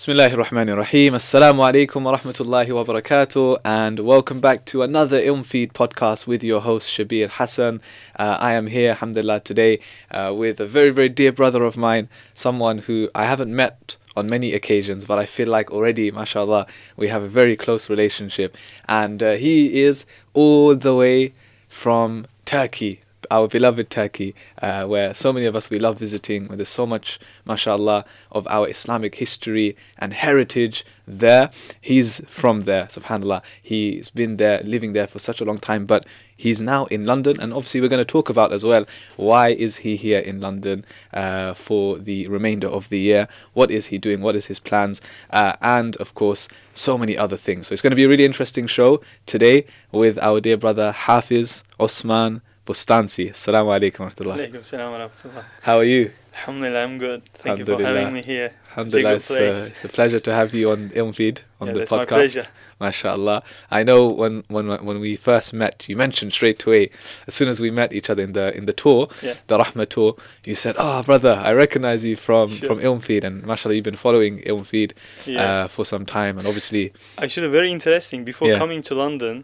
Bismillahir Rahmanir Rahim. Assalamu alaikum wa rahmatullahi wa barakatuh. And welcome back to another Ilm Feed podcast with your host Shabir Hassan. Uh, I am here, alhamdulillah, today uh, with a very, very dear brother of mine, someone who I haven't met on many occasions, but I feel like already, mashallah, we have a very close relationship. And uh, he is all the way from Turkey, our beloved Turkey, uh, where so many of us we love visiting, where there's so much, mashallah, of our Islamic history and heritage there. He's from there, subhanallah. He's been there, living there for such a long time, but he's now in London, and obviously we're going to talk about as well why is he here in London uh, for the remainder of the year? What is he doing? What is his plans? Uh, and of course, so many other things. So it's going to be a really interesting show today with our dear brother Hafiz Osman Bustansi. Assalamu alaikum wa rahmatullah. Alaikum salam wa. How are you? Alhamdulillah, I'm good. Thank you for having me here. Alhamdulillah, It's it's, a uh, it's a pleasure to have you on Ilmfeed on Yeah, the that's my podcast. pleasure. MashaAllah. I know when, when when we first met, you mentioned straight away, as soon as we met each other in the in the tour, Yeah. the Rahma tour, you said, "Oh, brother, I recognize you from Sure. from Ilmfeed, and MashaAllah, you've been following Ilmfeed Yeah. uh, for some time, and obviously, Actually, very interesting. Before coming to London,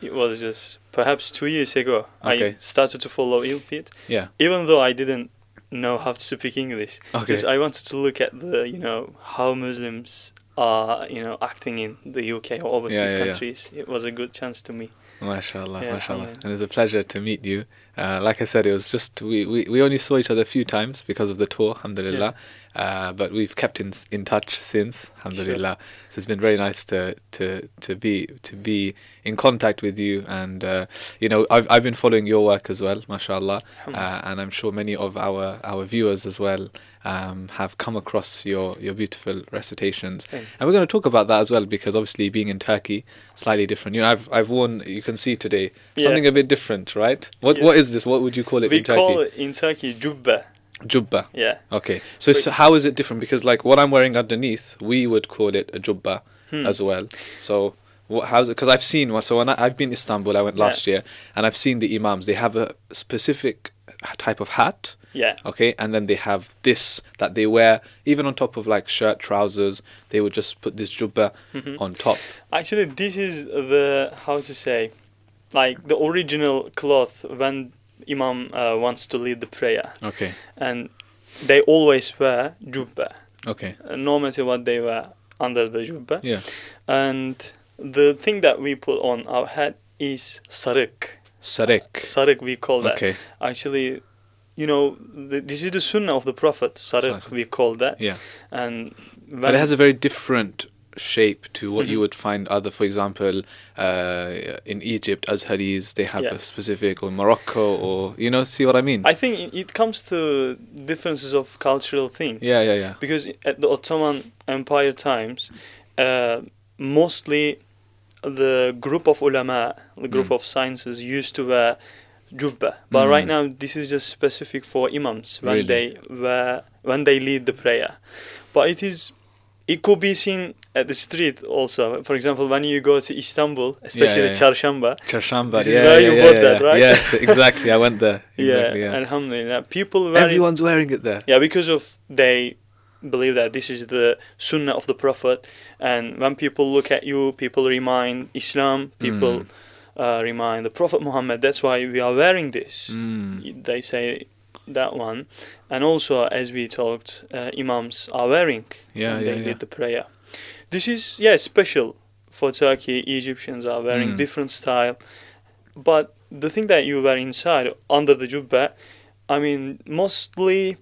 it was just perhaps two years ago. Okay. I started to follow Ilmfeed, yeah, even though I didn't know how to speak English. Okay. Just I wanted to look at the, you know, how Muslims are, you know, acting in the UK or overseas yeah, yeah. countries. It was a good chance to me. MashaAllah, Yeah, MashaAllah, alhamdulillah. and it's a pleasure to meet you. Uh, like I said, it was just we, we, we only saw each other a few times because of the tour, alhamdulillah. Uh, but we've kept in in touch since, alhamdulillah. So it's been very nice to to to be to be in contact with you, and uh, you know I've I've been following your work as well, mashallah, uh, and I'm sure many of our our viewers as well. Um, have come across your, your beautiful recitations, and we're going to talk about that as well because obviously being in Turkey, slightly different. You know, I've I've worn. You can see today Yeah. something a bit different, right? What Yeah. what is this? What would you call it We in Turkey? We call it in Turkey jubba. Jubba. Yeah. Okay, so, so how is it different? Because like what I'm wearing underneath, we would call it a jubba Hmm. as well. So what, how's it? Because I've seen one. So when I, I've been to Istanbul, I went Yeah. last year, and I've seen the imams. They have a specific type of hat. Yeah. Okay, and then they have this that they wear even on top of like shirt, trousers. They would just put this jubba Mhm. on top. Actually, this is the how to say, like the original cloth when Imam uh, wants to lead the prayer, Okay, and they always wear jubba, okay, uh, no matter what they wear under the jubba. yeah, And the thing that we put on our head is sarık. sarek. Sarık we call that. Okay, Actually, you know, the, this is the sunnah of the Prophet. Sarık. we call that. yeah. And But it has a very different shape to what you Mhm. would find other, for example, uh, in Egypt, Azharis, they have Yeah. a specific, or Morocco, or, you know, see what I mean? I think it- comes to differences of cultural things. yeah, yeah, yeah. because at the Ottoman Empire times, uh, mostly the group of ulama, the group Mm. of sciences, used to wear jubba. But right Mm. now, this is just specific for imams when Really? they wear when they lead the prayer. But it is. It could be seen at the street also. For example, when you go to Istanbul, especially yeah, yeah. This is yeah, where you bought that, right? Yes, exactly. I went there. Exactly, yeah, yeah. Alhamdulillah, people it- Everyone's wearing it there. yeah, because of they believe that this is the sunnah of the prophet, and when people look at you, people remind Islam, people Mm. uh, remind the Prophet Muhammad. That's why we are wearing this. Mm. They say that one, and also as we talked, uh, imams are wearing Yeah, when yeah, they yeah. lead the prayer. This is yeah special for Turkey. Egyptians are wearing Mm. different style, but the thing that you wear inside under the jubba, I mean, mostly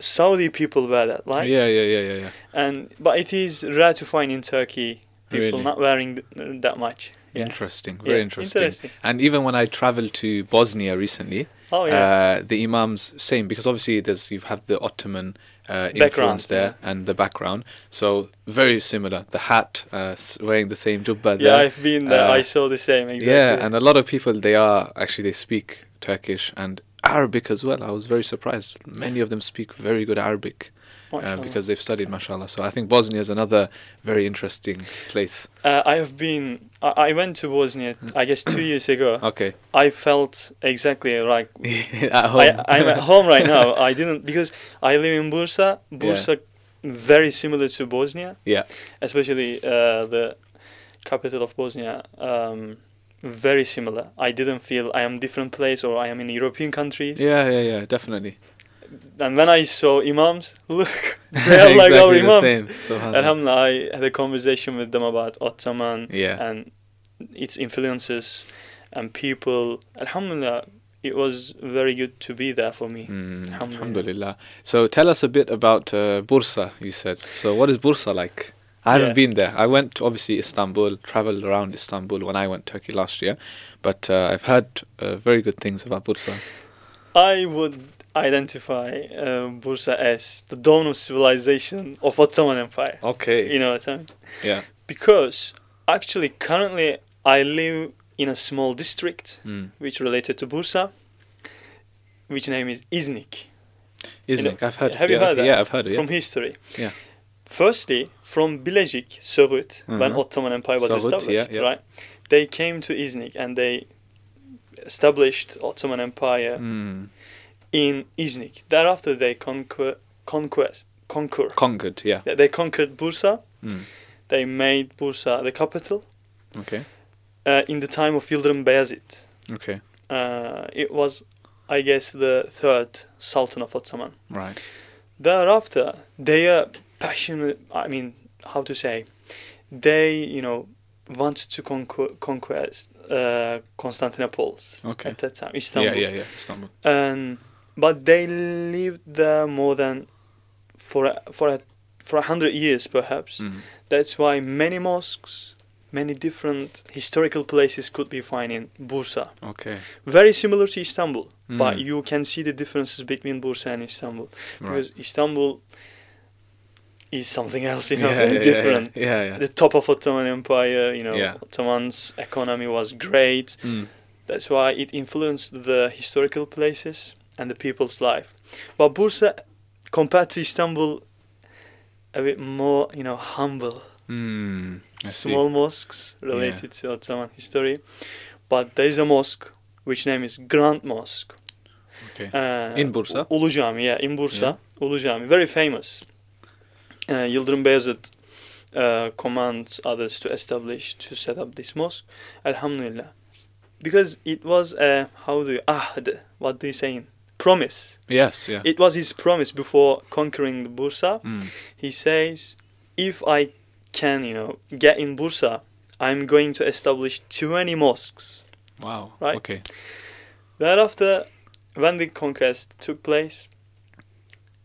Saudi people wear that, right? Yeah, yeah, yeah, yeah, yeah. And but it is rare to find in Turkey people Really? not wearing th- that much. Yeah. Interesting, Yeah, very interesting. interesting. And even when I traveled to Bosnia recently, Oh yeah. uh, the imams same because obviously there's you have the Ottoman uh, influence there and the background, so very similar. The hat, uh, wearing the same jubba yeah, there. I've been there. I uh, saw the same exactly. Yeah, and a lot of people they are actually they speak Turkish and Arabic as well. I was very surprised. Many of them speak very good Arabic uh, Mashallah. because they've studied, mashallah. So I think Bosnia is another very interesting place. Uh, I have been. I, I went to Bosnia. I guess two years ago. Okay, I felt exactly like at home. I, I'm at home right now. I didn't because I live in Bursa. Bursa very similar to Bosnia, Yeah. especially uh, the capital of Bosnia. Um, very similar. I didn't feel I am different place or I am in European countries. Yeah, yeah, yeah, definitely. And when I saw imams, look, they are like our Exactly imams. same. Alhamdulillah, I had a conversation with them about Ottoman Yeah. and its influences and people. Alhamdulillah, it was very good to be there for me. Mm, Alhamdulillah. Alhamdulillah. So tell us a bit about uh, Bursa, you said. So what is Bursa like? I haven't Yeah. been there. I went to obviously Istanbul, traveled around Istanbul when I went to Turkey last year, but uh, I've heard uh, very good things about Bursa. I would identify uh, Bursa as the dawn of civilization of Ottoman Empire. Okay. You know what I mean? Yeah. Because actually, currently, I live in a small district Mm. which related to Bursa, which name is Iznik. Iznik, I've heard. have you heard okay. that? Yeah, I've heard it. Yeah. from history. Yeah. Firstly, from Bilecik, Söğüt, when Mhm. Ottoman Empire was Söğüt, established, yeah, yeah. right? They came to Iznik and they established Ottoman Empire Mm. In Iznik. Thereafter, they conquer, conquest, conquer. Conquered. Yeah. They- They conquered Bursa. Mm. They made Bursa the capital Okay. uh, in the time of Yıldırım Beyazıt. Okay. Uh, it was, I guess, the third Sultan of Ottoman. Right. Thereafter, they are passionate. I mean, how to say? They, you know, wanted to conquer, conquest uh, Constantinople Okay. at that time, Istanbul. Yeah, yeah, yeah. Istanbul. And but they lived there more than for a, for a, for a hundred years, perhaps. Mm. That's why many mosques, many different historical places could be found in Bursa. Okay. Very similar to Istanbul, but Mm. you can see the differences between Bursa and Istanbul Right. because Istanbul is something else, you know, yeah, very yeah, different. Yeah, yeah. The top of Ottoman Empire, you know. Ottoman's economy was great. Mm. That's why it influenced the historical places and the people's life. But Bursa, compared to Istanbul, a bit more, you know, humble. Mm. Small mosques related to Ottoman history. But there is a mosque which name is Grand Mosque. Okay. Uh, In Bursa? Ulu Cami, yeah, in Bursa. Ulu Cami, very famous. Uh, Yıldırım Beyazıt uh, commands others to establish, to set up this mosque. Alhamdulillah. Because it was a, how do you, ahd, what do you say? Promise. Yes. Yeah. It was his promise before conquering the Bursa. Mm. He says, if I can, you know, get in Bursa, I'm going to establish 20 mosques. Wow. Right. Okay. Thereafter, when the conquest took place,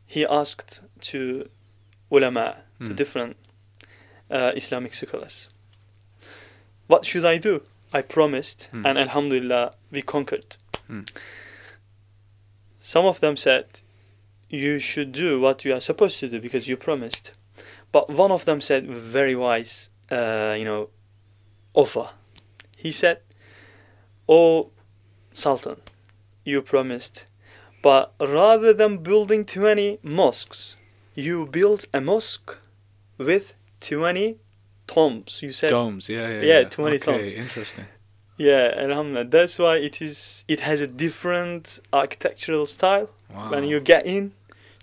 he asked to ulama, to Mm. different uh, Islamic scholars, what should I do? I promised, Mm. and Alhamdulillah, we conquered. Mm. Some of them said, you should do what you are supposed to do because you promised. But one of them said, very wise, uh, you know, offer. He said, Oh, Sultan, you promised. But rather than building 20 mosques, you built a mosque with 20 tombs. You said, Domes. Yeah. Yeah. Yeah, yeah. 20 okay. tombs. Interesting. Yeah, Alhamdulillah. That's why it is. It has a different architectural style. Wow. When you get in,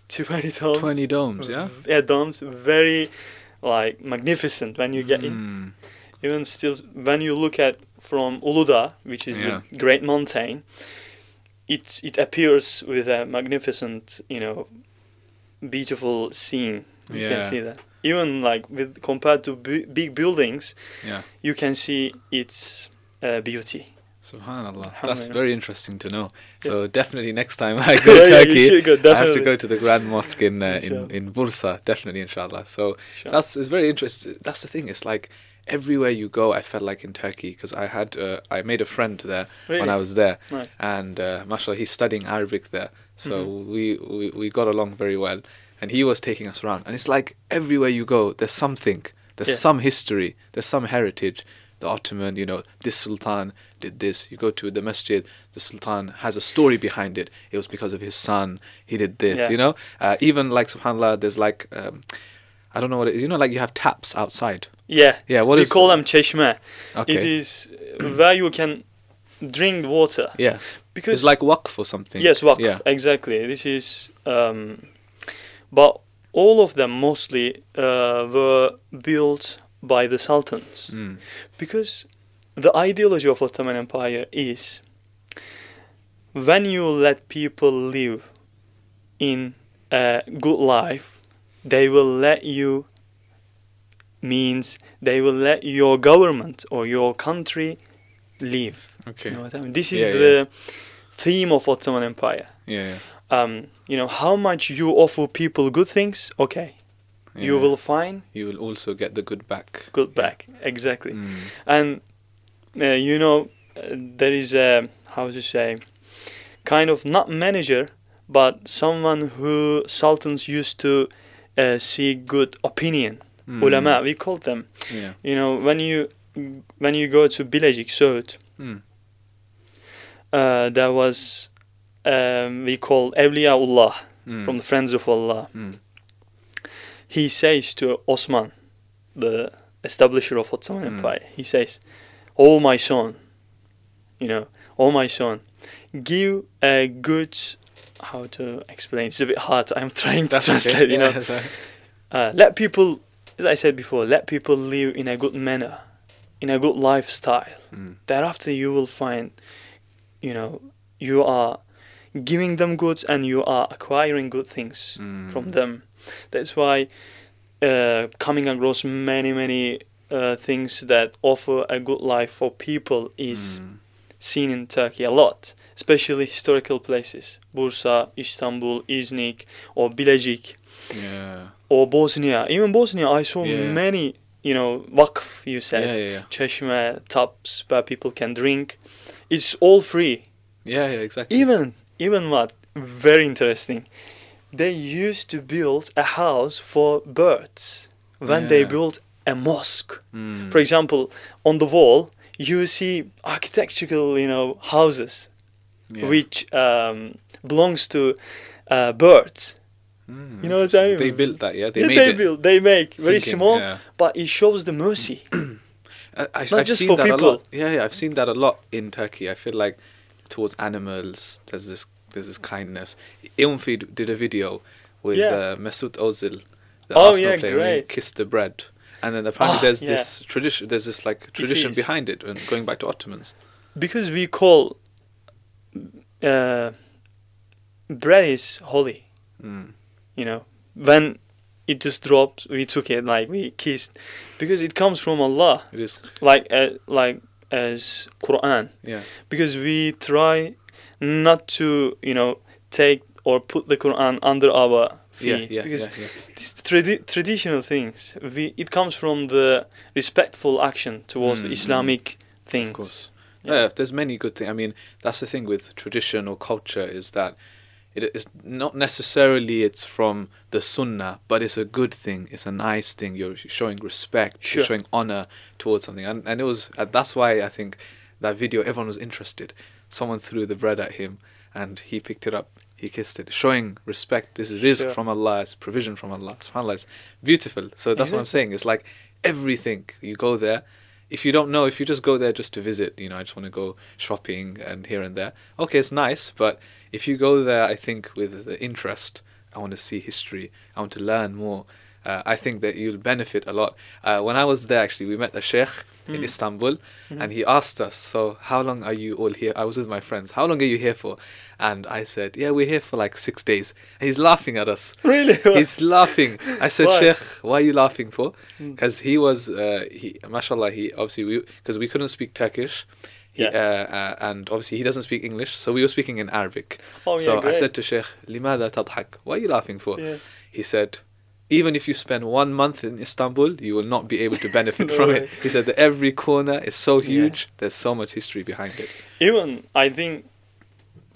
20 tombs. 20 domes. Yeah. Yeah, domes. Very, like, magnificent when you get in. Mm. Even still, when you look at from Uludağ, which is Yeah. the great mountain, it it appears with a magnificent, you know, beautiful scene. You Yeah. can see that. Even like with compared to bu- big buildings, Yeah. you can see its uh, beauty. Subhanallah. That's very interesting to know. So definitely next time I go to yeah, Turkey, go, I have to go to the Grand Mosque in uh, in in Bursa. Definitely, inshallah. So Sure. that's it's very interesting. That's the thing. It's like everywhere you go, I felt like in Turkey because I had uh, I made a friend there when I was there, Nice. and uh, mashallah, he's studying Arabic there. So Mhm. we, we we got along very well, and he was taking us around. And it's like everywhere you go, there's something. There's Yeah. some history. There's some heritage. The Ottoman, you know, this sultan did this. You go to the masjid, the sultan has a story behind it. It was because of his son. He did this. Yeah. You know, uh, even like Subhanallah, there's like. Um, I don't know what it is. You know, like you have taps outside. Yeah. Yeah, what we is- call them çeşme. Okay. It is where you can drink water. Yeah, Because it's like waqf or something. Yes, waqf. Yeah. Exactly. This is, um, but all of them mostly uh, were built by the sultans Mm. because the ideology of Ottoman Empire is when you let people live in a good life, they will let you means they will let your government or your country live. Okay. You know what I mean? This is Yeah, the theme of Ottoman Empire. Yeah. Um, you know how much you offer people good things, okay, yeah. you will find You will also get the good back. good back. Exactly. Mm. and uh, you know uh, there is a how to say kind of not manager but someone who sultans used to uh, see good opinion Mm. ulama we called them Yeah. you know when you when you go to Bilecik Söğüt Mm. uh, there was um, we call Evliyaullah Mm. from the friends of Allah Mm. He says to Osman, the establisher of Ottoman Mm. Empire, he says, "Oh my son, you know, oh my son, give a good." How to explain? It's a bit hard. I'm trying to That's okay. translate. You know, Yeah, so- uh, let people, as I said before, let people live in a good manner, in a good lifestyle. Mm. Thereafter, you will find, you know, you are giving them goods and you are acquiring good things Mm. from them. That's why uh, coming across many many uh, things that offer a good life for people is Mm. seen in Turkey a lot, especially historical places, Bursa, Istanbul, Iznik, or Bilecik, Yeah. or Bosnia. Even Bosnia, I saw Yeah. many, you know, vakf. You said Yeah, yeah, yeah. Çeşme taps where people can drink. It's all free. Yeah, yeah, exactly. Even even what very interesting. They used to build a house for birds when they built a mosque. Mm. For example, on the wall you see architectural, you know, houses Yeah. which um, belongs to uh, birds. Mm, you know what I interesting. They mean? built that, yeah. They Yeah, made they it. build, they make very thinking, small, Yeah. but it shows the mercy. I, I, Not I've just seen for that a people. lot. Yeah, yeah, I've seen that a lot in Turkey. I feel like towards animals, there's this there's is kindness. Ilmfeed did a video with Yeah. uh, Mesut Ozil, the Oh, Arsenal yeah, player, when he kissed the bread. And then apparently Ah, there's yeah. this tradition. There's this like tradition behind it, and going back to Ottomans. because we call uh, bread is holy. Mm. You know, when it just dropped, we took it like we kissed, because it comes from Allah, It is, like uh, like as Quran. yeah, Because we try not to, you know, take or put the Quran under our yeah, feet. yeah, because yeah, these tradi- traditional things, we it comes from the respectful action towards Mm, the mm. Islamic things. Of course. Yeah. Yeah. there's many good things. I mean, that's the thing with tradition or culture is that it is not necessarily it's from the sunnah, but it's a good thing. It's a nice thing. You're showing respect. Sure. You're showing honor towards something, and and it was uh, that's why I think that video everyone was interested. Someone threw the bread at him, and he picked it up. He kissed it, showing respect. This is rizq Sure. from Allah. It's provision from Allah. Subhanallah, it's beautiful. So that's what I'm saying. It's like everything. You go there, if you don't know, if you just go there just to visit, you know, I just want to go shopping and here and there. Okay, it's nice, but if you go there, I think with the interest, I want to see history, I want to learn more Uh, I think that you'll benefit a lot. Uh, when I was there, actually, we met the sheikh in Mm. Istanbul, Mhm. and he asked us, "So, how long are you all here?" I was with my friends. How long are you here for? And I said, "Yeah, we're here for like six days." And he's laughing at us. Really? He's laughing. I said, Why? Sheikh, why are you laughing for? Mm. Because he was, uh, he, mashallah, he obviously, we because we couldn't speak Turkish. He, Yeah. uh, uh, and obviously he doesn't speak English, so we were speaking in Arabic. Oh, yeah, so I great. said to Sheikh, لماذا تضحك? Why are you laughing for? Yeah. He said, even if you spend one month in Istanbul, you will not be able to benefit No from way. it. He said that every corner is so Yeah. huge, there's so much history behind it. Even I think,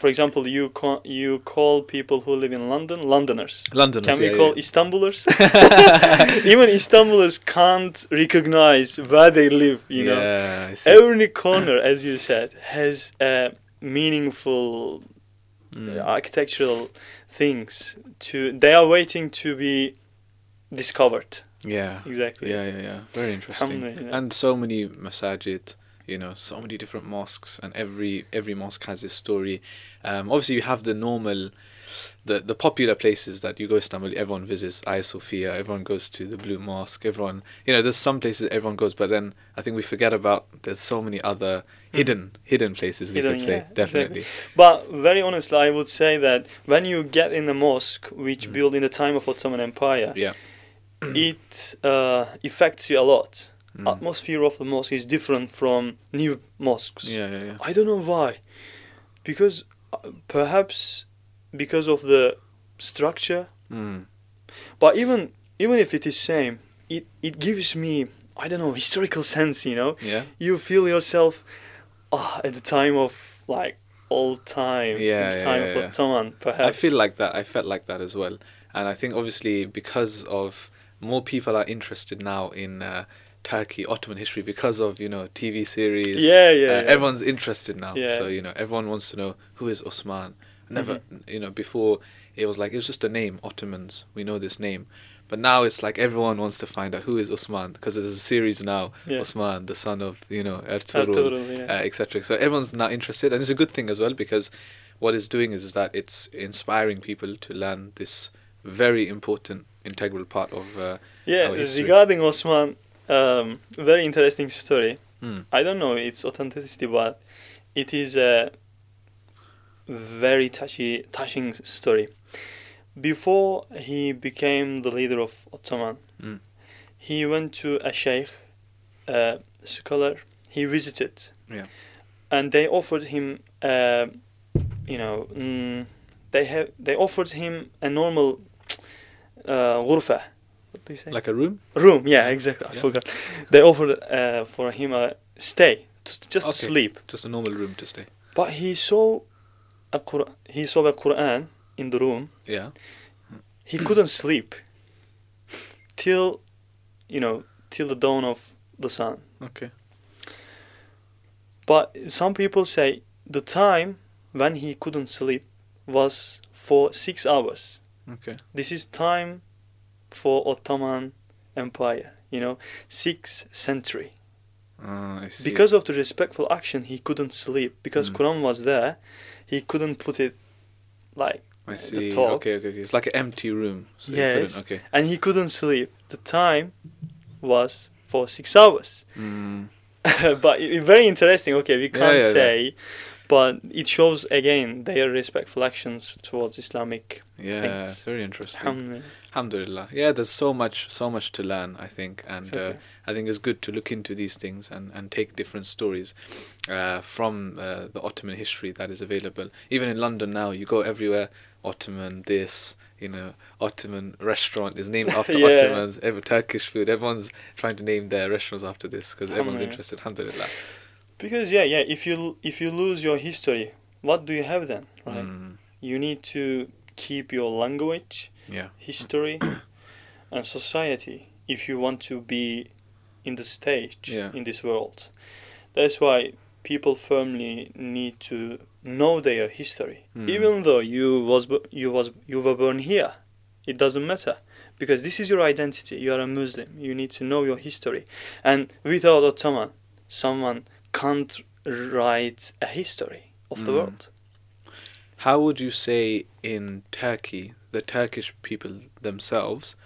for example, you call you call people who live in London Londoners. Londoners, Can we yeah, call yeah. Istanbulers? Even Istanbulers can't recognize where they live. You know, Yeah, every corner, as you said, has a meaningful Mm. architectural things. To they are waiting to be discovered. yeah. Exactly. Yeah, yeah, yeah. Very interesting. And so many masajid, You know, so many different mosques, and every every mosque has its story. Um, obviously, you have the normal, the the popular places that you go to Istanbul. Everyone visits Hagia Sophia. Everyone goes to the Blue Mosque. Everyone, you know, there's some places everyone goes, but then I think we forget about there's so many other hidden hidden places we Hmm. Hidden, could say yeah, definitely. But very honestly, I would say that when you get in the mosque, which Mm. built in the time of Ottoman Empire, Yeah. it uh, affects you a lot. Mm. Atmosphere of the mosque is different from new mosques. Yeah, yeah, yeah. I don't know why, because uh, perhaps because of the structure. Mm. But even even if it is same, it it gives me I don't know historical sense. You know, Yeah. you feel yourself ah at the time of like old times, Yeah, the yeah, time yeah, of. Ottoman. Perhaps I feel like that. I felt like that as well. And I think obviously because of more people are interested now in uh, Turkey Ottoman history because of you know TV series. Yeah, yeah, Uh, yeah. Everyone's interested now. Yeah. So you know everyone wants to know who is Osman. Never Mm-hmm. you know before it was like it was just a name Ottomans. We know this name. But now it's like everyone wants to find out who is Osman because there's a series now, Yeah. Osman, the son of you know Ertugrul, Ertugrul, yeah. uh, etc. So everyone's now interested, and it's a good thing as well because what it's doing is, is that it's inspiring people to learn this very important integral part of uh, yeah, regarding Osman, um, very interesting story. Mm. I don't know its authenticity, but it is a very touchy, touching story. Before he became the leader of Ottoman, Mm. he went to a sheikh, a scholar. He visited, Yeah. and they offered him, uh, you know, mm, they have they offered him a normal غرفة. What do you say? like a room. room. Yeah, exactly. I Yeah. forgot. They offered uh, for him a stay, to, just to Okay. sleep. Just a normal room to stay. But he saw a Qur- he saw a Quran in the room. Yeah. He couldn't sleep till, you know, till the dawn of the sun. Okay. But some people say the time when he couldn't sleep was for six hours. Okay. This is time for Ottoman Empire. You know, sixth century. Uh, Because of the respectful action, he couldn't sleep. Because Mm. Quran was there, he couldn't put it like, I the see. top. Okay, okay, okay. It's like an empty room. So Yes. Okay. and he couldn't sleep. The time was for six hours. Mm. but it, very interesting. Okay, we can't yeah, yeah. say, but it shows again their respectful actions towards Islamic Yeah. things. Very interesting. Alhamdulillah. Alhamdulillah. Yeah, there's so much, so much to learn. I think, and uh, I think it's good to look into these things and, and take different stories uh, from uh, the Ottoman history that is available. Even in London now, you go everywhere. Ottoman this, you know, Ottoman restaurant is named after Yeah. Ottomans. Every Turkish food, everyone's trying to name their restaurants after this because everyone's interested. Alhamdulillah. Because yeah, yeah. If you if you lose your history, what do you have then? Right? Mm, You need to keep your language, yeah. history, and society if you want to be in the stage Yeah. in this world. That's why people firmly need to know their history, Mm. even though you was you was you were born here. It doesn't matter because this is your identity. You are a Muslim. You need to know your history, and without Ottoman, someone can't write a history of the Mm. world. How would you say in Turkey, the Turkish people themselves,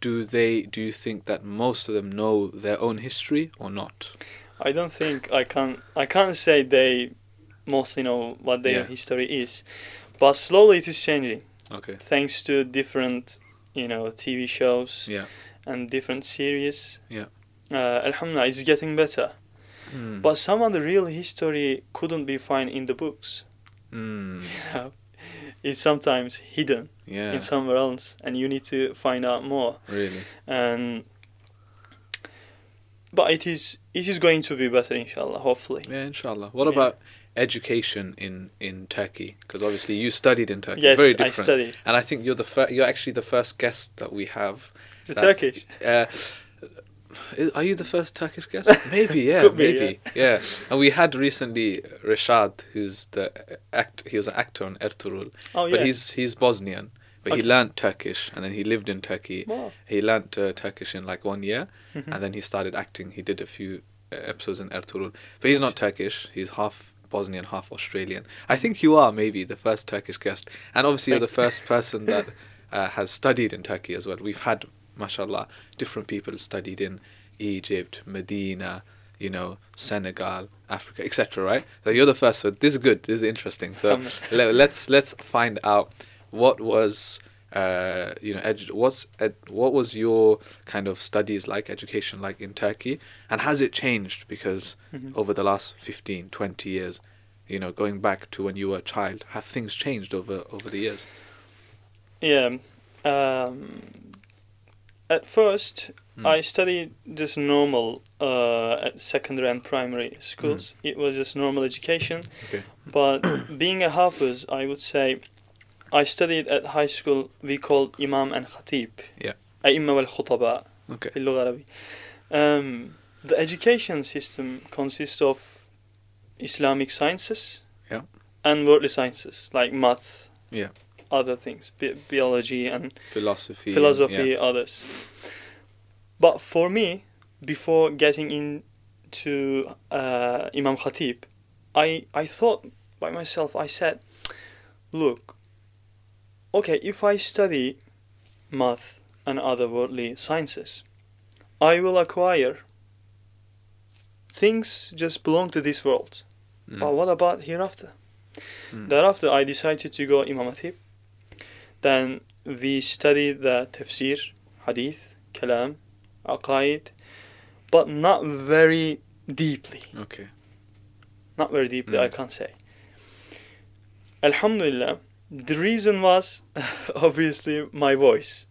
do they do you think that most of them know their own history or not? I don't think I can. I can't say they mostly know what their Yeah. history is, but slowly it is changing Okay. thanks to different, you know, TV shows Yeah. and different series. Yeah. Uh, Alhamdulillah, it's getting better. Mm. But some of the real history couldn't be found in the books. Mm. You know, it's sometimes hidden Yeah. in somewhere else, and you need to find out more. Really. And but it is it is going to be better, inshallah. Hopefully. Yeah. Inshallah. What Yeah. about education in in Turkey? Because obviously you studied in Turkey. Yes, Very I different. studied. And I think you're the fir- you're actually the first guest that we have. It's Turkish. Uh, are you the first Turkish guest? Maybe, yeah, be, maybe, yeah. And we had recently Rashad, who's the act. He was an actor on Ertugrul, Oh yeah. but he's he's Bosnian. But he Okay. learnt Turkish, and then he lived in Turkey. Wow. He learnt uh, Turkish in like one year, Mhm. and then he started acting. He did a few episodes in Ertugrul. But he's not Turkish. He's half Bosnian, half Australian. I think you are maybe the first Turkish guest, and obviously you're the first person that uh, has studied in Turkey as well. We've had, mashallah, different people studied in Egypt, Medina, you know, Senegal, Africa, etc. Right? So you're the first. So this is good. This is interesting. So Alhamdulillah. le- let's let's find out what was uh, you know edu- what's ed- what was your kind of studies like education like in Turkey and has it changed because Mhm. over the last 15 20 years you know going back to when you were a child have things changed over over the years Yeah. Um, at first mm. I studied just normal uh, secondary and primary schools. Mm. It was just normal education. Okay. But being a Hafiz, I would say I studied at high school. We called Imam and Khatib. Yeah. Khutaba. Okay. Um, the education system consists of Islamic sciences. Yeah. And worldly sciences like math. Yeah other things, bi- biology and philosophy philosophy, yeah. others. But for me, before getting into uh, Imam Khatib, I I thought by myself. I said, "Look, okay, if I study math and other worldly sciences, I will acquire things just belong to this world. Mm. But what about hereafter?" Mm. Thereafter, I decided to go Imam Khatib. Then we studied the tafsir, hadith, kalam, aqaid, but not very deeply. okay Not very deeply, I Mm. can't say. Alhamdulillah, the reason was obviously my voice.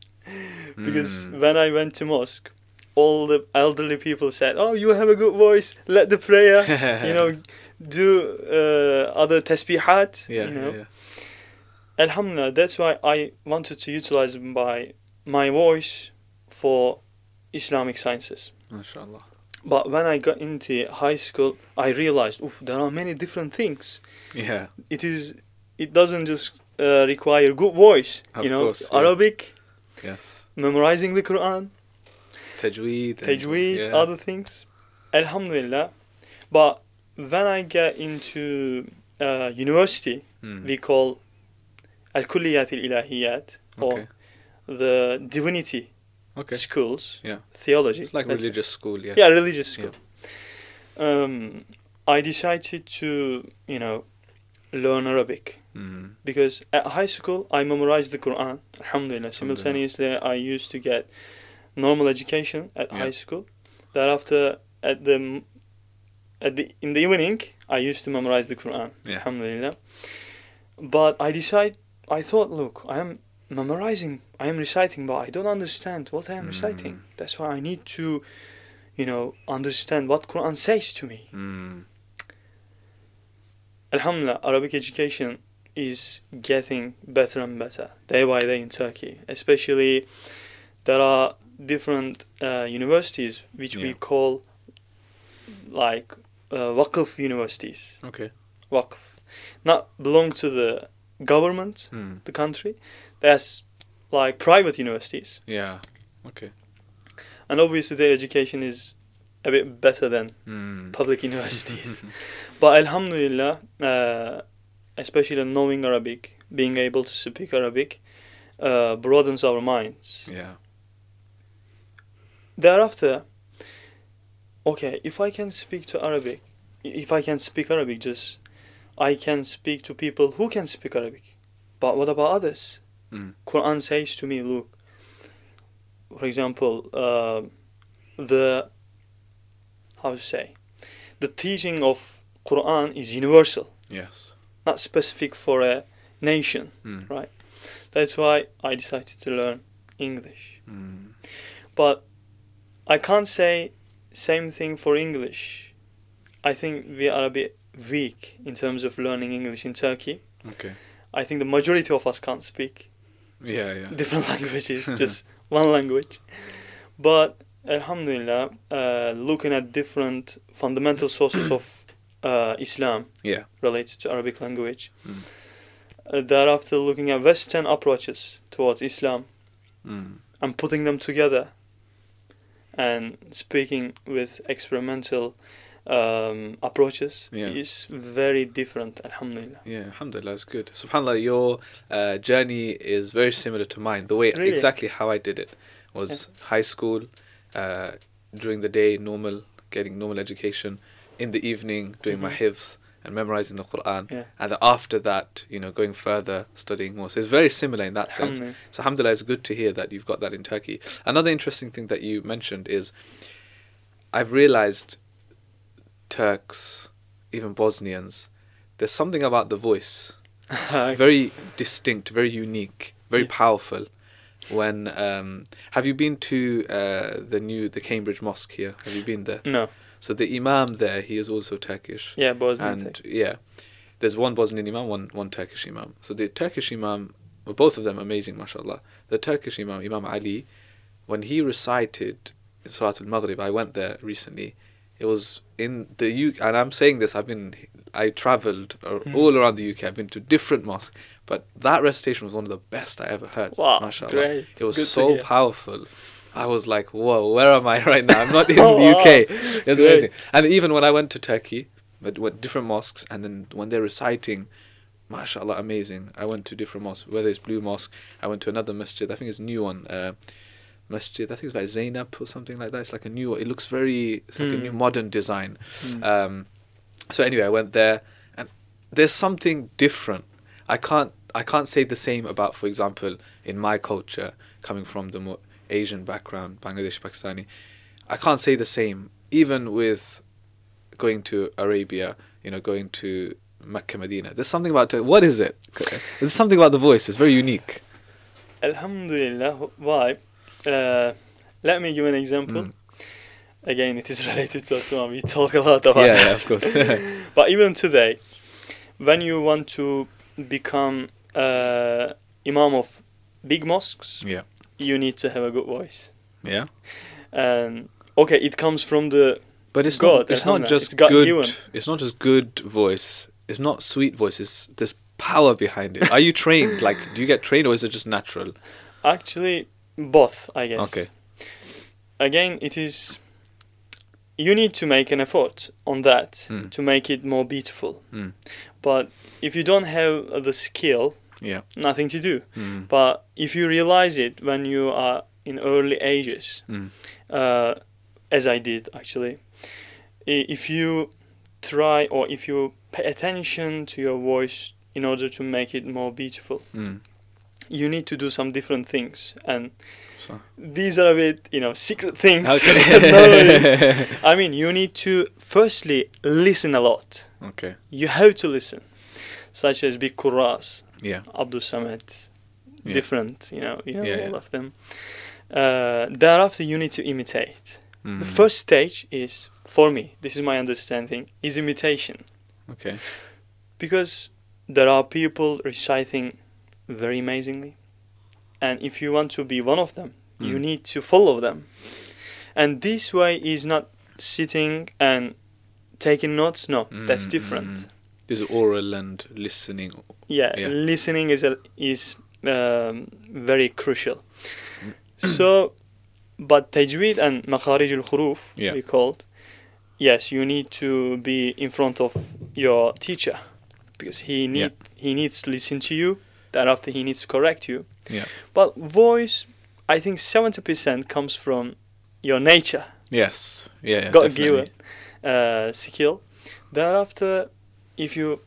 Because Mm. when I went to mosque, all the elderly people said, "Oh, you have a good voice. Let the prayer, you know, do uh, other tasbihat." yeah, you know. yeah, yeah. Alhamdulillah, that's why I wanted to utilize my my voice for Islamic sciences. mashallah But when I got into high school, I realized, oof, there are many different things. yeah It is, it doesn't just uh, require good voice. Of you know, course, yeah. Arabic, yes memorizing the Quran, tajweed and- tajweed, yeah. other things. Alhamdulillah. But when I get into uh, university, Mm. we call al-kulliyat al-ilahiyat or okay the divinity okay schools, Yeah. theology. it's like religious school yeah Yeah, religious school. Um, I decided to, you know, learn Arabic Mm. because at high school I memorized the Quran. Alhamdulillah. Simultaneously, I used to get normal education at Yeah. high school. Thereafter, at the at the in the evening, I used to memorize the Quran. Yeah. Alhamdulillah. But I decide. I thought, look, I am memorizing, I am reciting, but I don't understand what I am reciting. Mm. That's why I need to, you know, understand what Quran says to me. Mm. Alhamdulillah, Arabic education is getting better and better day by day in Turkey. Especially, there are different uh, universities which we call like uh, Waqf universities. okay Waqf, not belong to the government, Mm. the country. There's like private universities, yeah okay and obviously their education is a bit better than Mm. public universities. But Alhamdulillah, uh, especially knowing Arabic, being able to speak Arabic, uh, broadens our minds. yeah Thereafter, okay, if I can speak to Arabic, if I can speak Arabic, just I can speak to people who can speak Arabic. But what about others? Mm. Quran says to me, look, for example, uh, the how to say, the teaching of Quran is universal. yes not specific for a nation. Mm. That's why I decided to learn English. Mm. But I can't say same thing for English. I think we are a bit weak in terms of learning English in Turkey. okay I think the majority of us can't speak yeah yeah different languages, just one language. But Alhamdulillah, uh, looking at different fundamental sources of uh, Islam yeah related to Arabic language, Mm. uh, thereafter looking at Western approaches towards Islam Mm. and putting them together and speaking with experimental um, approaches Yeah. is very different. Alhamdulillah. Yeah, alhamdulillah, it's good. SubhanAllah, your uh, journey is very similar to mine. The way Really? exactly how I did it was high school, uh, during the day, normal, getting normal education, in the evening, doing my Mhm. hifz and memorizing the Quran, Yeah. and then after that, you know, going further, studying more. So it's very similar in that sense. So alhamdulillah, it's good to hear that you've got that in Turkey. Another interesting thing that you mentioned is I've realized Turks, even Bosnians, there's something about the voice very distinct, very unique, very Yeah. powerful. When um, have you been to uh, the new the Cambridge Mosque here? Have you been there? no. So the Imam there, he is also Turkish, Yeah, Bosnian. and yeah, there's one Bosnian Imam, one one Turkish Imam. So the Turkish Imam, well, both of them amazing, mashallah. The Turkish Imam, Imam Ali, when he recited Salatul Maghrib, I went there recently. It was in the UK, and I'm saying this. I've been, I travelled uh, Mm. all around the UK. I've been to different mosques, but that recitation was one of the best I ever heard. Wow, mashallah. great. It was Good so powerful. I was like, whoa, where am I right now? I'm not in Oh, the UK. wow. It's Great. amazing. And even when I went to Turkey, but went different mosques, and then when they're reciting, mashallah, amazing. I went to different mosques, whether it's Blue Mosque, I went to another masjid, I think it's a new one, uh, masjid, I think it's like Zainab or something like that. It's like a new, it looks very, it's like a Hmm. new modern design. Mm. Um, so anyway, I went there, and there's something different. I can't I can't say the same about, for example, in my culture, coming from the more Asian background, Bangladesh, Pakistani. I can't say the same, even with going to Arabia. You know, going to Mecca, Medina. There's something about it. What is it? There's something about the voice. It's very unique. Alhamdulillah. Why? Uh, let me give an example. Mm. Again, it is related to Ottoman. We talk a lot about Yeah, yeah, of course. But even today, when you want to become uh, imam of big mosques, yeah, you need to have a good voice. yeah. And okay, it comes from the But it's God, not. It's not just It's good. given. It's not just good voice. It's not sweet voice. It's there's power behind it. Are you trained? Like, do you get trained, or is it just natural? actually both, I guess. Okay. Again, it is. You need to make an effort on that Mm. to make it more beautiful. Mm. But if you don't have the skill, Yeah. nothing to do. Mm. But if you realize it when you are in early ages, Mm. uh, as I did actually, if you try or if you pay attention to your voice in order to make it more beautiful, Mm. You need to do some different things. And So. these are a bit, you know, secret things. Okay. I mean, you need to firstly listen a lot. okay. You have to listen, such as Big Yeah. Abdul Samad, Yeah. different, you know, you know Yeah, all yeah. of them. Uh, thereafter, you need to imitate. Mm. The first stage is, for me, this is my understanding, is imitation. Okay. Because there are people reciting very amazingly. And if you want to be one of them, you Mm. need to follow them. And this way is not sitting and taking notes. No, that's Mm, different. mm, mm. There's oral and listening. Yeah, Yeah. listening is a, is um, very crucial. Mm. so, but tajweed and makharij al khuruf Yeah. we called. Yes, you need to be in front of your teacher because he need he needs to listen to you. Thereafter, he needs to correct you. Yeah. But voice, I think seventy percent comes from your nature. Yes. Yeah. yeah God given uh, skill. Thereafter, if you,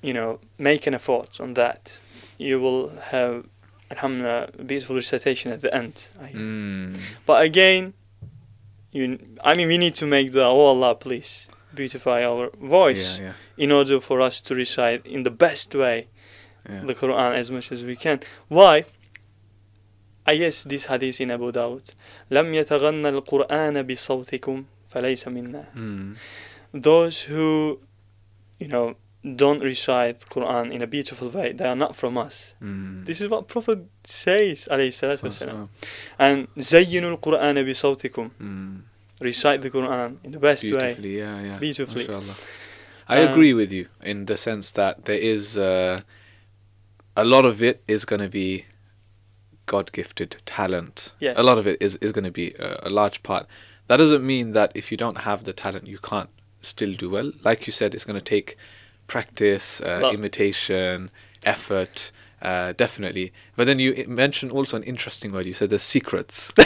you know, make an effort on that, you will have, alhamdulillah, a beautiful recitation at the end. I guess. Mm. But again, you, I mean, we need to make the oh Allah, please beautify our voice Yeah. in order for us to recite in the best way Yeah. yeah. the Quran as much as we can. Why? I guess this hadith in Abu Dawud. لم يتغنى القرآن بصوتكم فليس منا. Mm. Those who, you know, don't recite Quran in a beautiful way, they are not from us. Mm. This is what Prophet says, alayhi salatu So- wasalam. so, And زينوا القرآن بصوتكم. mm. Recite the Quran in the best way. Beautifully, yeah, yeah. Beautifully. Mashallah. I Um, agree with you in the sense that there is uh, a lot of it is going to be God-gifted talent. Yes. A lot of it is is going to be a, a large part. That doesn't mean that if you don't have the talent, you can't still do well. Like you said, it's going to take practice, uh, imitation, effort. Uh, definitely, but then you mentioned also an interesting word. You said the secrets.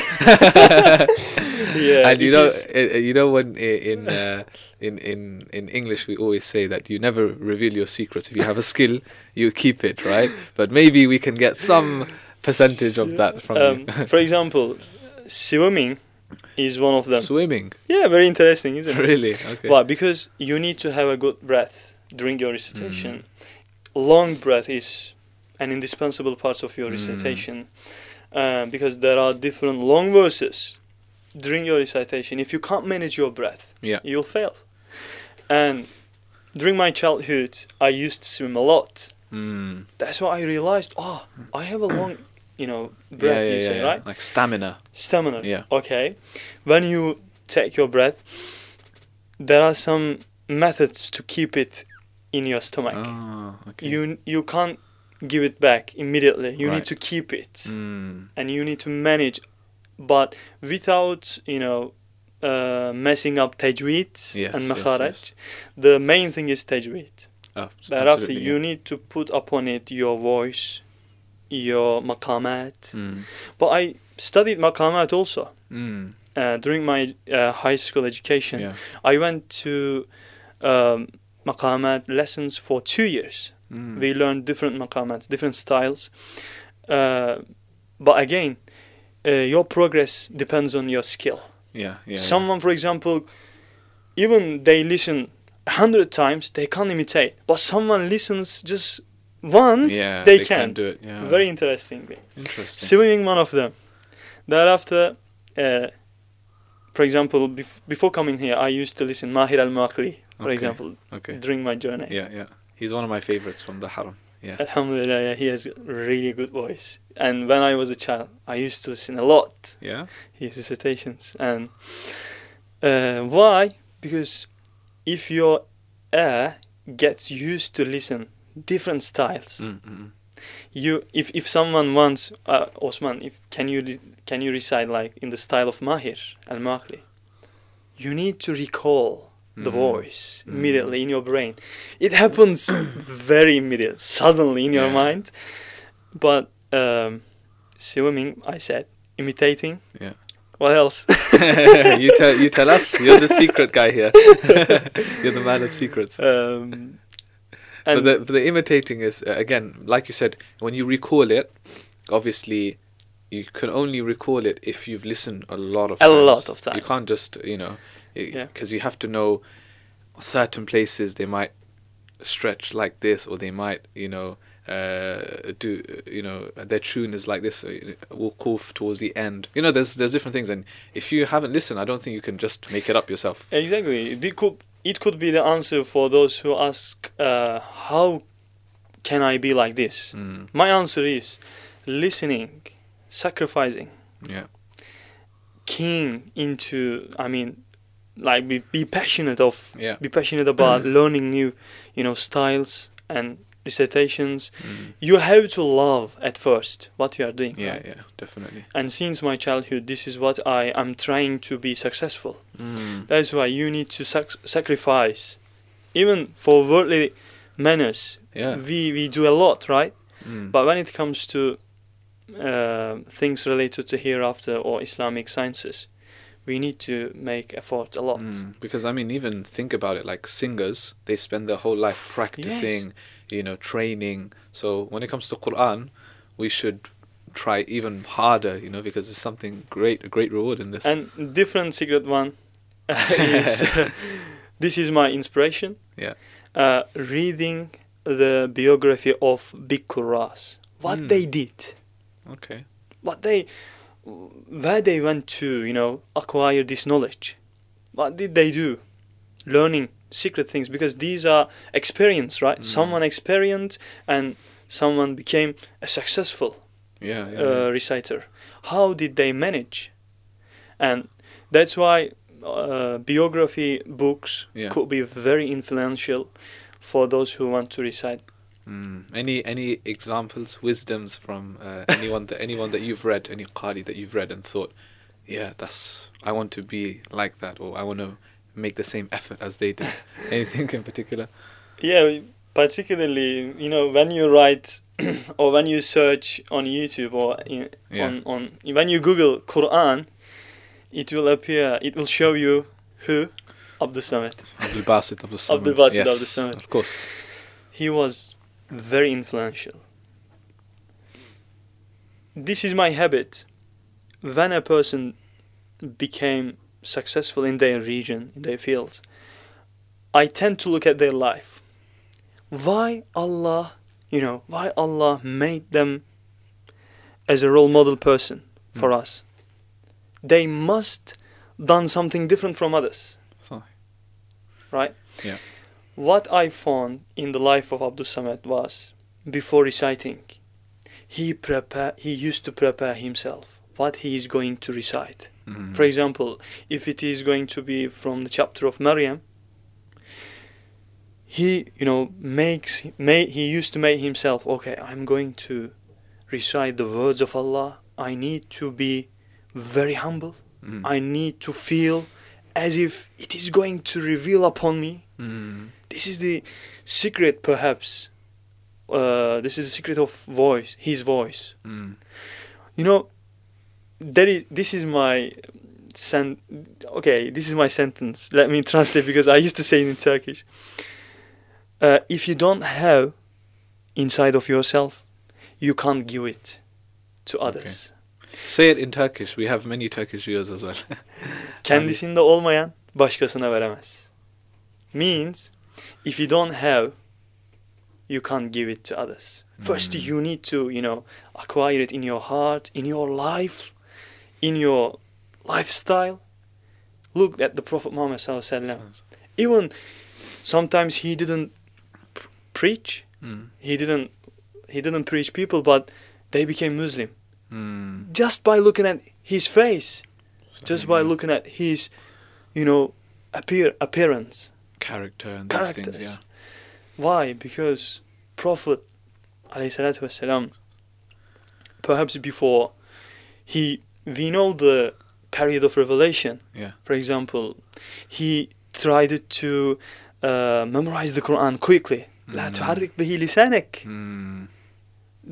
Yeah, and you know, is. you know when in uh, in in in English we always say that you never reveal your secrets. If you have a skill, you keep it, right? But maybe we can get some percentage of that from Um, you. for example, swimming is one of them. Swimming, yeah, very interesting, isn't it? really? Okay. Why? Because you need to have a good breath during your recitation. Mm. Long breath is an indispensable part of your Mm. recitation uh, because there are different long verses during your recitation. If you can't manage your breath, Yeah. you'll fail. And during my childhood, I used to swim a lot. Mm. That's why I realized, oh, I have a long, you know, breath. yeah, yeah, you yeah, right? Like stamina. Stamina. Yeah. Okay. When you take your breath, there are some methods to keep it in your stomach. Ah, okay. You you can't give it back immediately. You need to keep it, Mm. and you need to manage, but without you know. Uh, messing up tajweed Yes, and yes, makharaj. yes. The main thing is tajweed. Oh, Thereafter, absolutely, you yeah. need to put upon it your voice, your maqamat. Mm. But I studied maqamat also Mm. uh, during my uh, high school education. Yeah. I went to um, maqamat lessons for two years. Mm. We learned different maqamat, different styles. Uh, but again, uh, your progress depends on your skill. yeah, yeah. yeah. Someone, for example, even they listen a hundred times, they can't imitate. But someone listens just once, yeah, they, can. do it. Yeah. Very interesting. interesting. Swimming, one of them. Thereafter, uh, for example, bef- before coming here, I used to listen Mahir al Maqri, for Okay. example, Okay. during my journey. Yeah, yeah. He's one of my favorites from the Haram. Yeah. Alhamdulillah, yeah, he has a really good voice. And when I was a child, I used to listen a lot Yeah. his recitations. And uh, why? Because if your ear gets used to listen different styles, Mm, mm, you if, if someone wants uh, Osman, if can you can you recite like in the style of Mahir al Maqri, you need to recall the Mm. voice Mm. immediately in your brain. It happens very immediate, suddenly in your Yeah. mind. But um, swimming, I said, imitating. Yeah. What else? you tell you tell us. You're the secret guy here. You're the man of secrets. um, but the, but the imitating is uh, again, like you said, when you recall it, obviously, you can only recall it if you've listened a lot of A times. lot of times. You can't just you know, Yeah. because you have to know certain places they might stretch like this, or they might you know. Uh, do you know their tune is like this? Uh, wuquf towards the end. You know, there's there's different things, and if you haven't listened, I don't think you can just make it up yourself. exactly, it could it could be the answer for those who ask, uh, "How can I be like this?" Mm, My answer is listening, sacrificing, yeah, keen into. I mean, like be be passionate of yeah. be passionate about learning new, you know, styles and recitations. Mm. You have to love at first what you are doing. Yeah, right? yeah, definitely. And since my childhood, this is what I am trying to be successful. Mm. That's why you need to sac- sacrifice, even for worldly manners. Yeah. We we do a lot, right? Mm. But when it comes to uh, things related to hereafter or Islamic sciences, we need to make effort a lot. Mm, because I mean, even think about it. Like singers, they spend their whole life practicing, you know, training. So when it comes to Quran, we should try even harder, you know, because there's something great, a great reward in this. And different secret one is this is my inspiration. Yeah. Uh, reading the biography of Big what Mm. they did, okay. what they, where they went to, you know, acquire this knowledge. What did they do? Learning secret things because these are experience, right? Mm. Someone experienced and someone became a successful Yeah. yeah, uh, reciter. How did they manage? And that's why uh, biography books Yeah. could be very influential for those who want to recite Mm. Any any examples, wisdoms from uh, anyone that anyone that you've read, any qari that you've read and thought, yeah, that's I want to be like that, or I want to make the same effort as they did. Anything in particular? Yeah, particularly you know when you write or when you search on YouTube or in, Yeah. on on when you Google Quran, it will appear. It will show you who Abdul Samad. Abdul Basit Abdul Samad. Abdul Basit yes, Abdul Samad. Of course. He was very influential. This is my habit. When a person became successful in their region, in their field, I tend to look at their life. Why Allah, you know, why Allah made them as a role model person for Mm. us? They must done something different from others So, right? Yeah. What I found in the life of Abdul Samad was before reciting, he prepare he used to prepare himself what he is going to recite. mm, For example, if it is going to be from the chapter of Maryam, he you know makes may he used to make himself okay. I'm going to recite the words of Allah. I need to be very humble. mm, I need to feel as if it is going to reveal upon me. mm, This is the secret, perhaps. Uh, this is the secret of voice, his voice. mm, You know, there is. This is my sen. Okay, this is my sentence. Let me translate because I used to say it in Turkish. Uh, if you don't have inside of yourself, you can't give it to others. Say it in Turkish. We have many Turkish viewers as well. Kendisinde olmayan başkasına veremez. Means if you don't have you can't give it to others. First Mm. you need to, you know, acquire it in your heart, in your life, in your lifestyle. Look at the Prophet Muhammad sallallahu alaihi wasallam. Even sometimes he didn't preach. Mm, He didn't he didn't preach people but they became Muslim mm. just by looking at his face just by Yeah. looking at his, you know, appear appearance. character and these things. Characters. Yeah. Why? Because Prophet, alayhi salatu wasalam, perhaps before he, we know the period of revelation. Yeah. For example, he tried to uh, memorize the Quran quickly. لا Mm. تحرك به لسانك. Mm.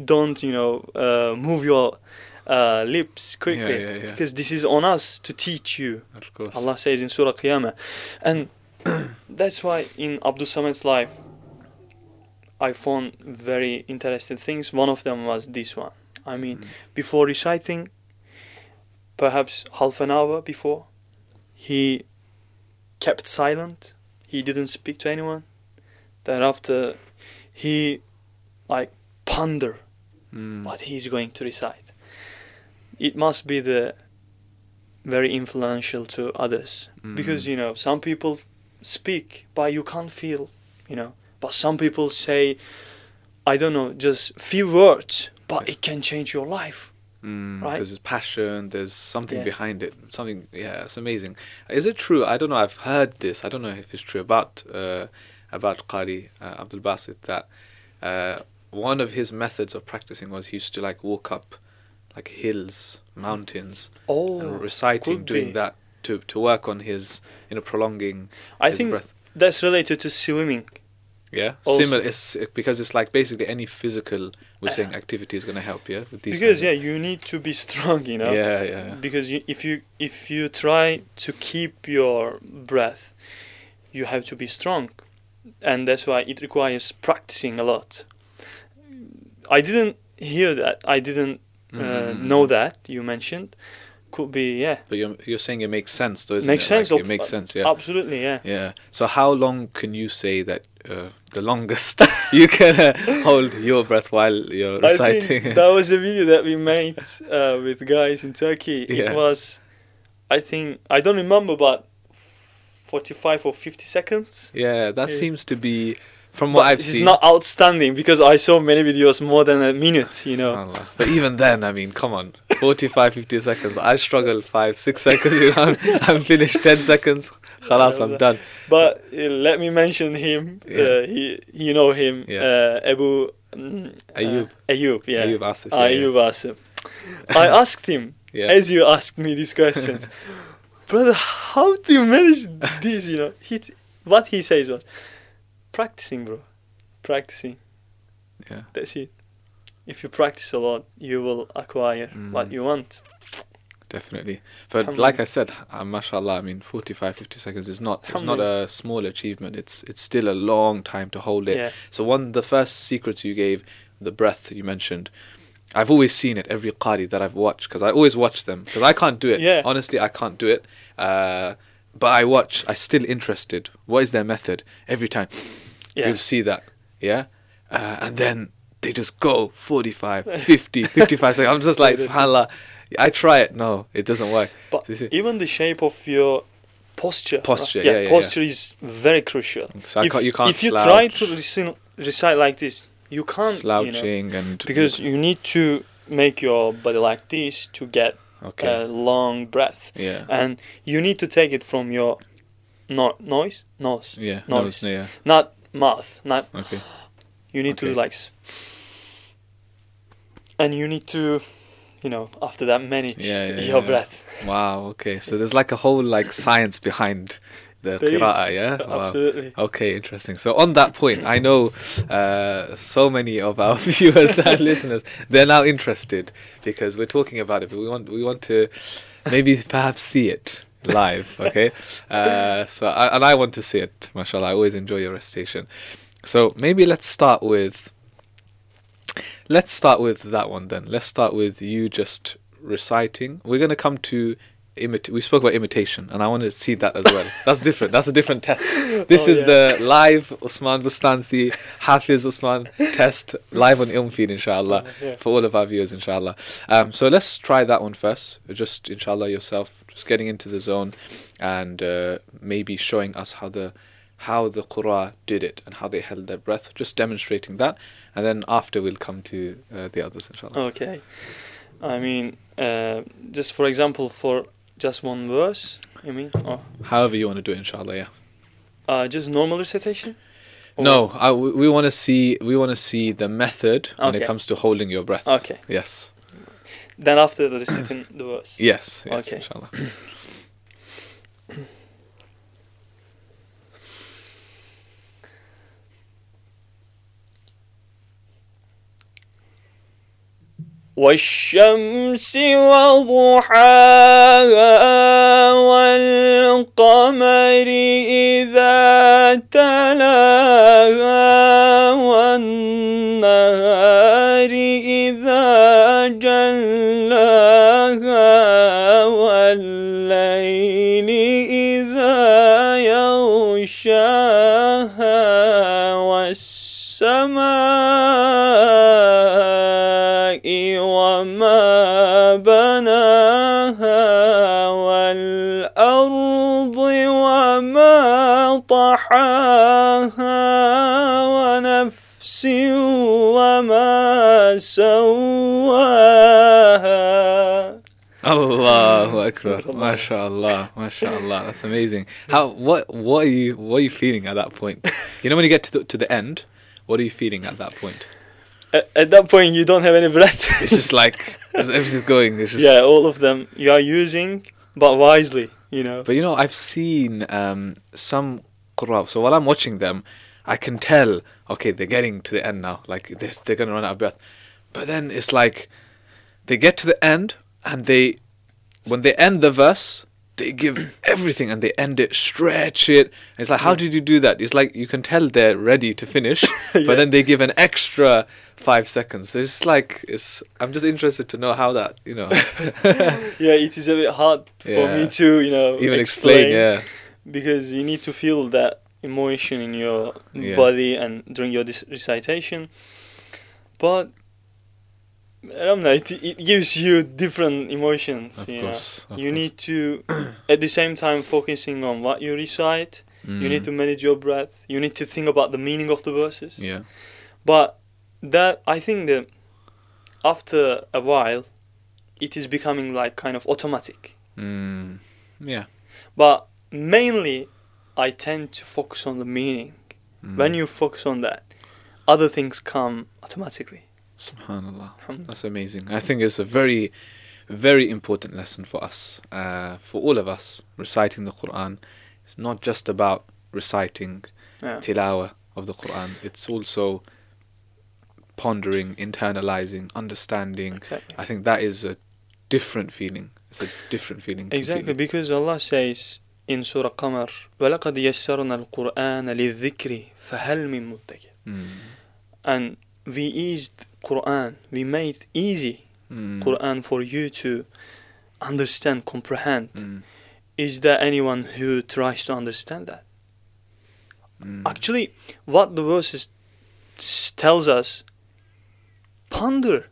Don't you know uh, move your uh, lips quickly yeah, yeah. because this is on us to teach you. Of course. Allah says in Surah Qiyamah. And that's why in Abdul Samad's life, I found very interesting things. One of them was this one. I mean, Mm. before reciting, perhaps half an hour before, he kept silent. He didn't speak to anyone. Thereafter, he like ponder Mm. what he's going to recite. It must be the very influential to others because Mm. you know some people speak but you can't feel you know but some people say i don't know just few words but it can change your life Mm, right? Because there's passion, there's something Yes. behind it. Something, yeah, it's amazing. Is it true? I don't know. I've heard this. I don't know if it's true about uh, about Qari uh, Abdul Basit that uh, one of his methods of practicing was he used to like walk up like hills, mountains, oh and reciting, doing be. that to to work on his, you know, prolonging i his think breath. that's related to swimming Yeah, also- similar. It's because it's like basically any physical we're saying Uh, activity is going to help. Yeah, because kinds yeah you need to be strong you know yeah, yeah, yeah. because you, if you if you try to keep your breath you have to be strong and that's why it requires practicing a lot i didn't hear that i didn't uh, Mm. know that you mentioned could be yeah But you're you're saying it makes sense, though, isn't makes it? sense Like, it makes sense. Yeah. absolutely yeah Yeah. So how long can you say that uh, the longest you can uh, hold your breath while you're reciting? that was a video that we made uh, with guys in Turkey. Yeah. It was, I think, I don't remember, but 45 or 50 seconds. yeah, that Yeah. seems to be from what But I've this seen. is not outstanding because I saw many videos more than a minute, you know. But even then, I mean, come on, 45, 50 seconds. I struggle five, six seconds. You know, I'm, I'm finished. Ten seconds. Khalas, I'm done. But uh, let me mention him. Yeah. Uh, he, you know him. Yeah. Uh, Abu mm, Ayub. Uh, Ayub. Yeah. Ayub Asif. Ah, yeah. Ayub Asif. I asked him as you asked me these questions, brother. How do you manage this? You know, he t- what he says was practicing, bro. Practicing. Yeah. That's it. If you practice a lot, you will acquire what Mm. you want. Definitely. But like I said, uh, mashallah, I mean 45 50 seconds is not it's not a small achievement. It's it's still a long time to hold it. Yeah. So one the first secrets you gave, the breath you mentioned, I've always seen it every qari that I've watched because I always watch them because I can't do it. Yeah. Honestly, I can't do it. Uh, but I watch. I still interested. What is their method? Every time Yeah. you'll see that. Yeah. Uh, and then they just go 45, 50, 55 seconds. I'm just like, Yeah, subhanallah. I try it. No, it doesn't work. But So even the shape of your posture. Posture, right? yeah, yeah, posture is very crucial. So I if, can't- you can't if you try to slouch. recite, like this, you can't. You know, slouching and because you need to make your body like this to get okay, a long breath, yeah, and you need to take it from your no- noise, nose, yeah, noise. nose, yeah, not mouth. Not okay, you need to Okay. like, and you need to, you know, after that manage Yeah, yeah, your yeah. breath. wow, okay. So there's like a whole like science behind the qira'ah, yeah. Wow. Absolutely. Okay, interesting. So on that point, I know uh, so many of our viewers and listeners they're now interested because we're talking about it, but we want we want to maybe perhaps see it live. Okay, uh, so I, and I want to see it. Mashallah, I always enjoy your recitation. So maybe let's start with let's start with that one then. Let's start with you just reciting. We're gonna come to. Imit- we spoke about imitation, and I want to see that as well. That's different. That's a different test. This Oh, is yeah. the live Usman Bustansi Hafiz Usman test live on Ilmfeed, inshallah, Yeah. for all of our viewers, inshallah. Um, so let's try that one first. Just inshallah yourself, just getting into the zone, and uh, maybe showing us how the how the Qur'an did it and how they held their breath. Just demonstrating that, and then after we'll come to uh, the others, inshallah. Okay. I mean, uh, just for example, for just one verse, you mean? Or However you want to do it, inshallah. Yeah. uh, just normal recitation? Or- No, I, we, we want to see we want to see the method when it comes to holding your breath. Okay. Yes. Then after the reciting the verse. Yes. yes Okay. Inshallah. والشمس وضحاها والقمر إذا تلاها والنهار إذا جلاها والليل طحاها ونفس وما سواها Allahu Akbar. MashaAllah. MashaAllah. That's amazing. How what what are you what are you feeling at that point? You know when you get to the to the end, what are you feeling at that point? at, at that point you don't have any breath It's just like as everything's going. It's just yeah all of them you are using but wisely you know But you know, I've seen um, some so while I'm watching them, I can tell, okay, they're getting to the end now. Like, they're, they're going to run out of breath. But then it's like, they get to the end, and they, when they end the verse, they give everything and they end it, stretch it. And it's like, how did you do that? It's like, you can tell they're ready to finish, Yeah. but then they give an extra five seconds. So it's like, it's, I'm just interested to know how that, you know, yeah it is a bit hard for me to you know even explain, yeah. Because you need to feel that emotion in your Yeah. body and during your dis- recitation but I don't know it, it gives you different emotions Of you course. know you course. need to at the same time focusing on what you recite you need Mm. to manage your breath you need to think about the meaning of the verses Yeah. but that I think that after a while it is becoming like kind of automatic. Mm. Yeah. But mainly, I tend to focus on the meaning. Mm. When you focus on that, other things come automatically. Subhanallah. That's amazing. I think it's a very, very important lesson for us, uh, for all of us, reciting the Quran. It's not just about reciting Yeah. tilawah of the Quran, it's also pondering, internalizing, understanding. Exactly. I think that is a different feeling. It's a different feeling. Exactly, completely. because Allah says in Surah Qamar, وَلَقَدْ يَسَّرْنَا الْقُرْآنَ لِلذِّكْرِ فَهَلْ مِن مُدَّكِرٍ Mm. And we eased Quran, we made easy Mm. Quran for you to understand, comprehend. Mm. Is there anyone who tries to understand that? Mm. Actually, what the verses tells us, ponder,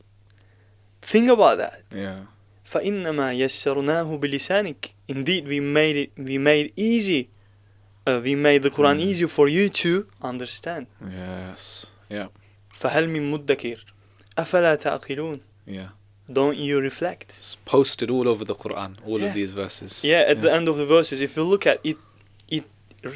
think about that. Yeah. فإنما يسرناه بلسانك. Indeed, we made it. We made easy. Uh, we made the Quran Mm. easy for you to understand. Yes. Yeah. فهل من مدكر أفلا تعقلون Yeah. Don't you reflect? It's posted all over the Quran, all Yeah. of these verses. Yeah, at the end of the verses, if you look at it, it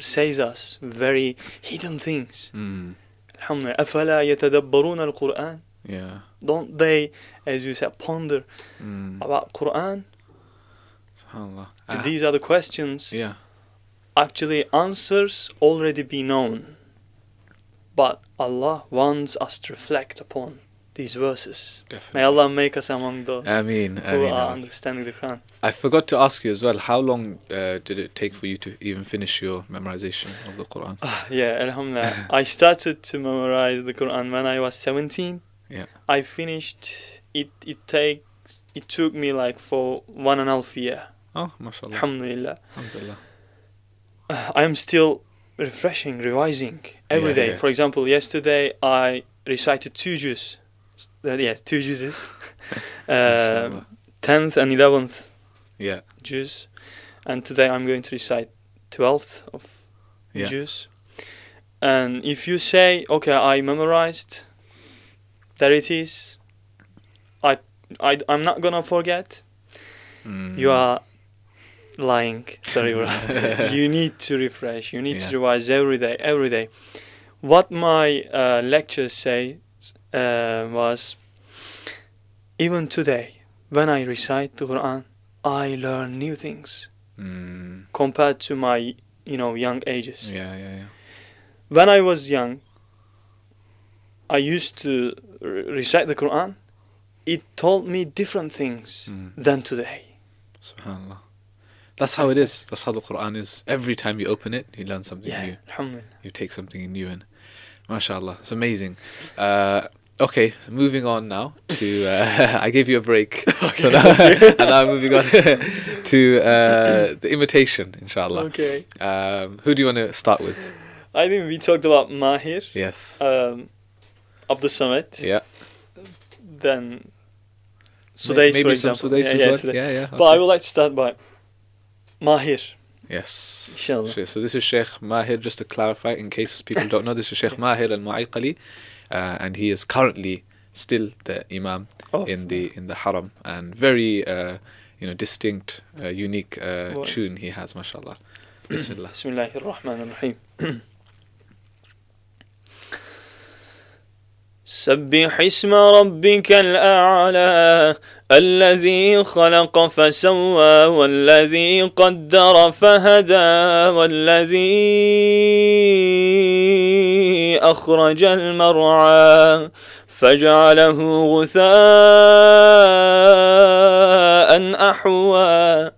says us very hidden things. Mm. Alhamdulillah. أفلا يتدبرون القرآن Yeah. Don't they, as you said, ponder Mm. about Quran? SubhanAllah. And Ah, These are the questions. yeah. Actually, answers already be known. But Allah wants us to reflect upon these verses. Definitely. May Allah make us among those Ameen. who Ameen. are understanding the Quran. I forgot to ask you as well. How long uh, did it take for you to even finish your memorization of the Quran? Ah, yeah, Alhamdulillah. I started to memorize the Quran when I was 17. Yeah. I finished. It it takes it took me like for one and a half year. Oh, mashallah. Alhamdulillah. Alhamdulillah. I am still refreshing, revising every Yeah, day. yeah. For example, yesterday I recited two juz. Uh, yeah, two juzzes. uh, 10th and 11th Yeah. juz. And today I'm going to recite 12th of Yeah. juz. And if you say, okay, I memorized, there it is, I, I, I'm not gonna forget, Mm. you are lying. Sorry, bro. you need to refresh. You need Yeah. to revise every day, every day. What my uh, lectures say uh, was, even today, when I recite the Quran, I learn new things Mm. compared to my, you know, young ages. Yeah, yeah, yeah. When I was young, I used to re- recite the Quran. It told me different things Mm. than today. Subhanallah. That's how it is. That's how the Quran is. Every time you open it, you learn something Yeah, new. Alhamdulillah. You take something new in. MashaAllah. It's amazing. Uh, okay, moving on now to. Uh, I gave you a break. so now, and now I'm moving on to uh, the imitation, inshallah. Okay. Um, who do you want to start with? I think we talked about Mahir, Yes. um, Abdul Samad, yeah. then Sudais, Maybe for example. Sudais yeah, as yeah, well. Yeah, yeah. But I would like to start by Mahir, Yes. inshallah. Sheikh- So this is Sheikh Mahir, just to clarify in case people don't know, this is Sheikh Mahir al-Mu'ayqali, uh, and he is currently still the Imam Oh, in the in the Haram, and very uh, you know distinct, uh, unique uh, Wow. tune he has, mashallah. Bismillah. بسم الله الرحمن الرحيم سبح اسم ربك الأعلى الذي خلق فسوى والذي قدر فهدى والذي أخرج المرعى فجعله غثاء أحوى.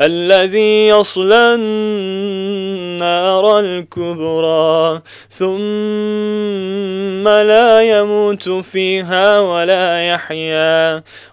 الذي يصلى النار الكبرى ثم لا يموت فيها ولا يحيا.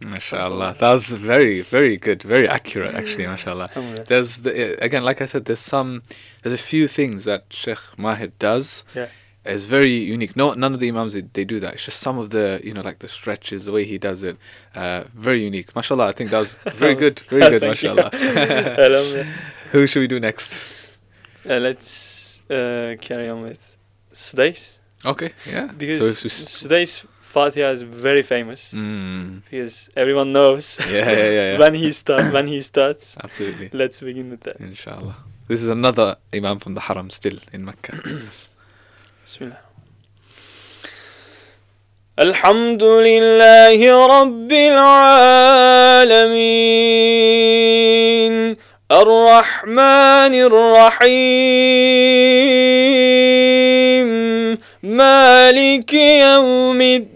MashaAllah. That was very, very good. Very accurate, actually, MashaAllah. There's, the, again, like I said, there's some, there's a few things that Sheikh Mahir does. Yeah. Is very unique. No, none of the imams they, they do that. It's just some of the, you know, like the stretches, the way he does it, uh, very unique. Mashallah, I think that was very good, very good. Mashallah. Who should we do next? Uh, let's uh, carry on with Sudais. Okay, yeah. Because so it's Sudais Fatiha is very famous mm, because everyone knows yeah, yeah, yeah, yeah. when he start when he starts. Absolutely. Let's begin with that. Inshallah. This is another imam from the Haram still in Mecca. Yes. الله الحمد لله رب العالمين الرحمن الرحيم مالك يوم الدين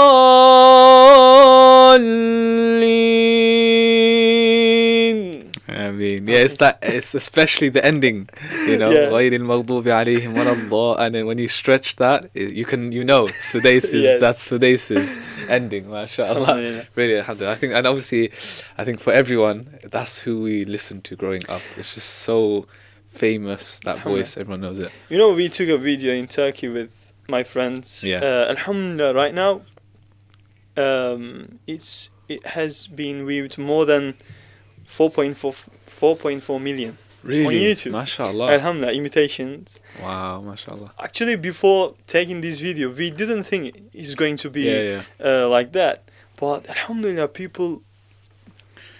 الضالين I mean, yeah, it's that. It's especially the ending, you know. غير المغضوب عليهم ولا And then when you stretch that, you can, you know, Sudais yes. that's Sudais ending. MashaAllah. really. I think, and obviously, I think for everyone, that's who we listened to growing up. It's just so famous that voice. Everyone knows it. You know, we took a video in Turkey with my friends. Yeah. Uh, alhamdulillah, right now um, it's it has been viewed more than 4.4 4.4 million. Really, YouTube. MashaAllah. Alhamdulillah, imitations. Wow, MashaAllah. Actually, before taking this video, we didn't think it's going to be Yeah, yeah. uh, like that. But Alhamdulillah, people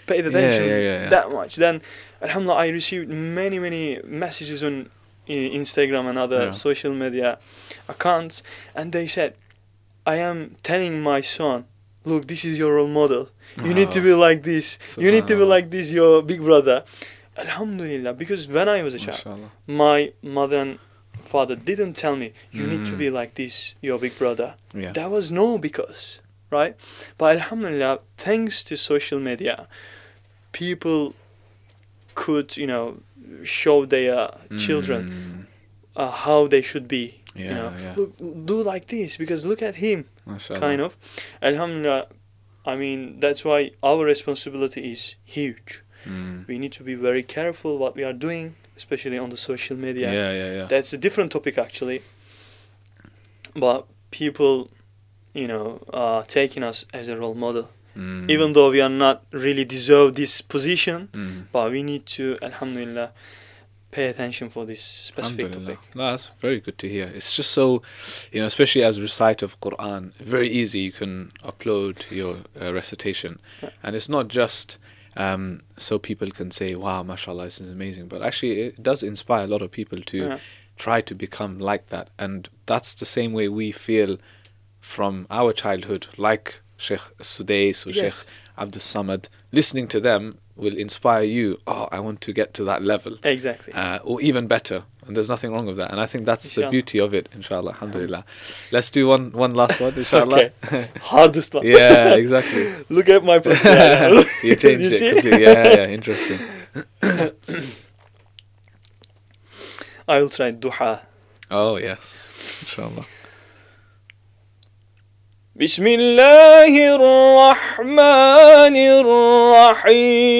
paid attention yeah, that much. Then, Alhamdulillah, I received many, many messages on uh, Instagram and other social media accounts, and they said, I am telling my son, look, this is your role model. You need to be like this. You need to be like this, your big brother. Alhamdulillah, because when I was a child, MashaAllah. my mother and father didn't tell me you need to Mm. be like this your big brother Yeah. that was no because right but alhamdulillah thanks to social media people could you know show their children Mm, uh, how they should be Yeah, you know yeah. look do like this because look at him MashaAllah. kind of alhamdulillah i mean that's why our responsibility is huge Mm. we need to be very careful what we are doing especially on the social media Yeah, yeah, yeah. that's a different topic actually but people you know are taking us as a role model Mm. even though we are not really deserve this position Mm. but we need to alhamdulillah pay attention for this specific topic No, that's very good to hear. It's just so, you know, especially as recite of Quran, very easy. You can upload your uh, recitation, Yeah. and it's not just um, so people can say, "Wow, mashallah, this is amazing," but actually, it does inspire a lot of people to Yeah. try to become like that, and that's the same way we feel from our childhood, like Sheikh Sudais or Yes. Sheikh Abdul Samad. Listening to them will inspire you. Oh, I want to get to that level exactly uh, or even better. And there's nothing wrong with that. And I think that's the beauty of it, inshallah. Alhamdulillah. Let's do one one last one, inshallah. okay hardest one yeah, exactly. look at my personality you changed You it see? completely. Yeah, yeah, interesting. I will try duha Oh, yes. Inshallah. بسم الله الرحمن الرحيم.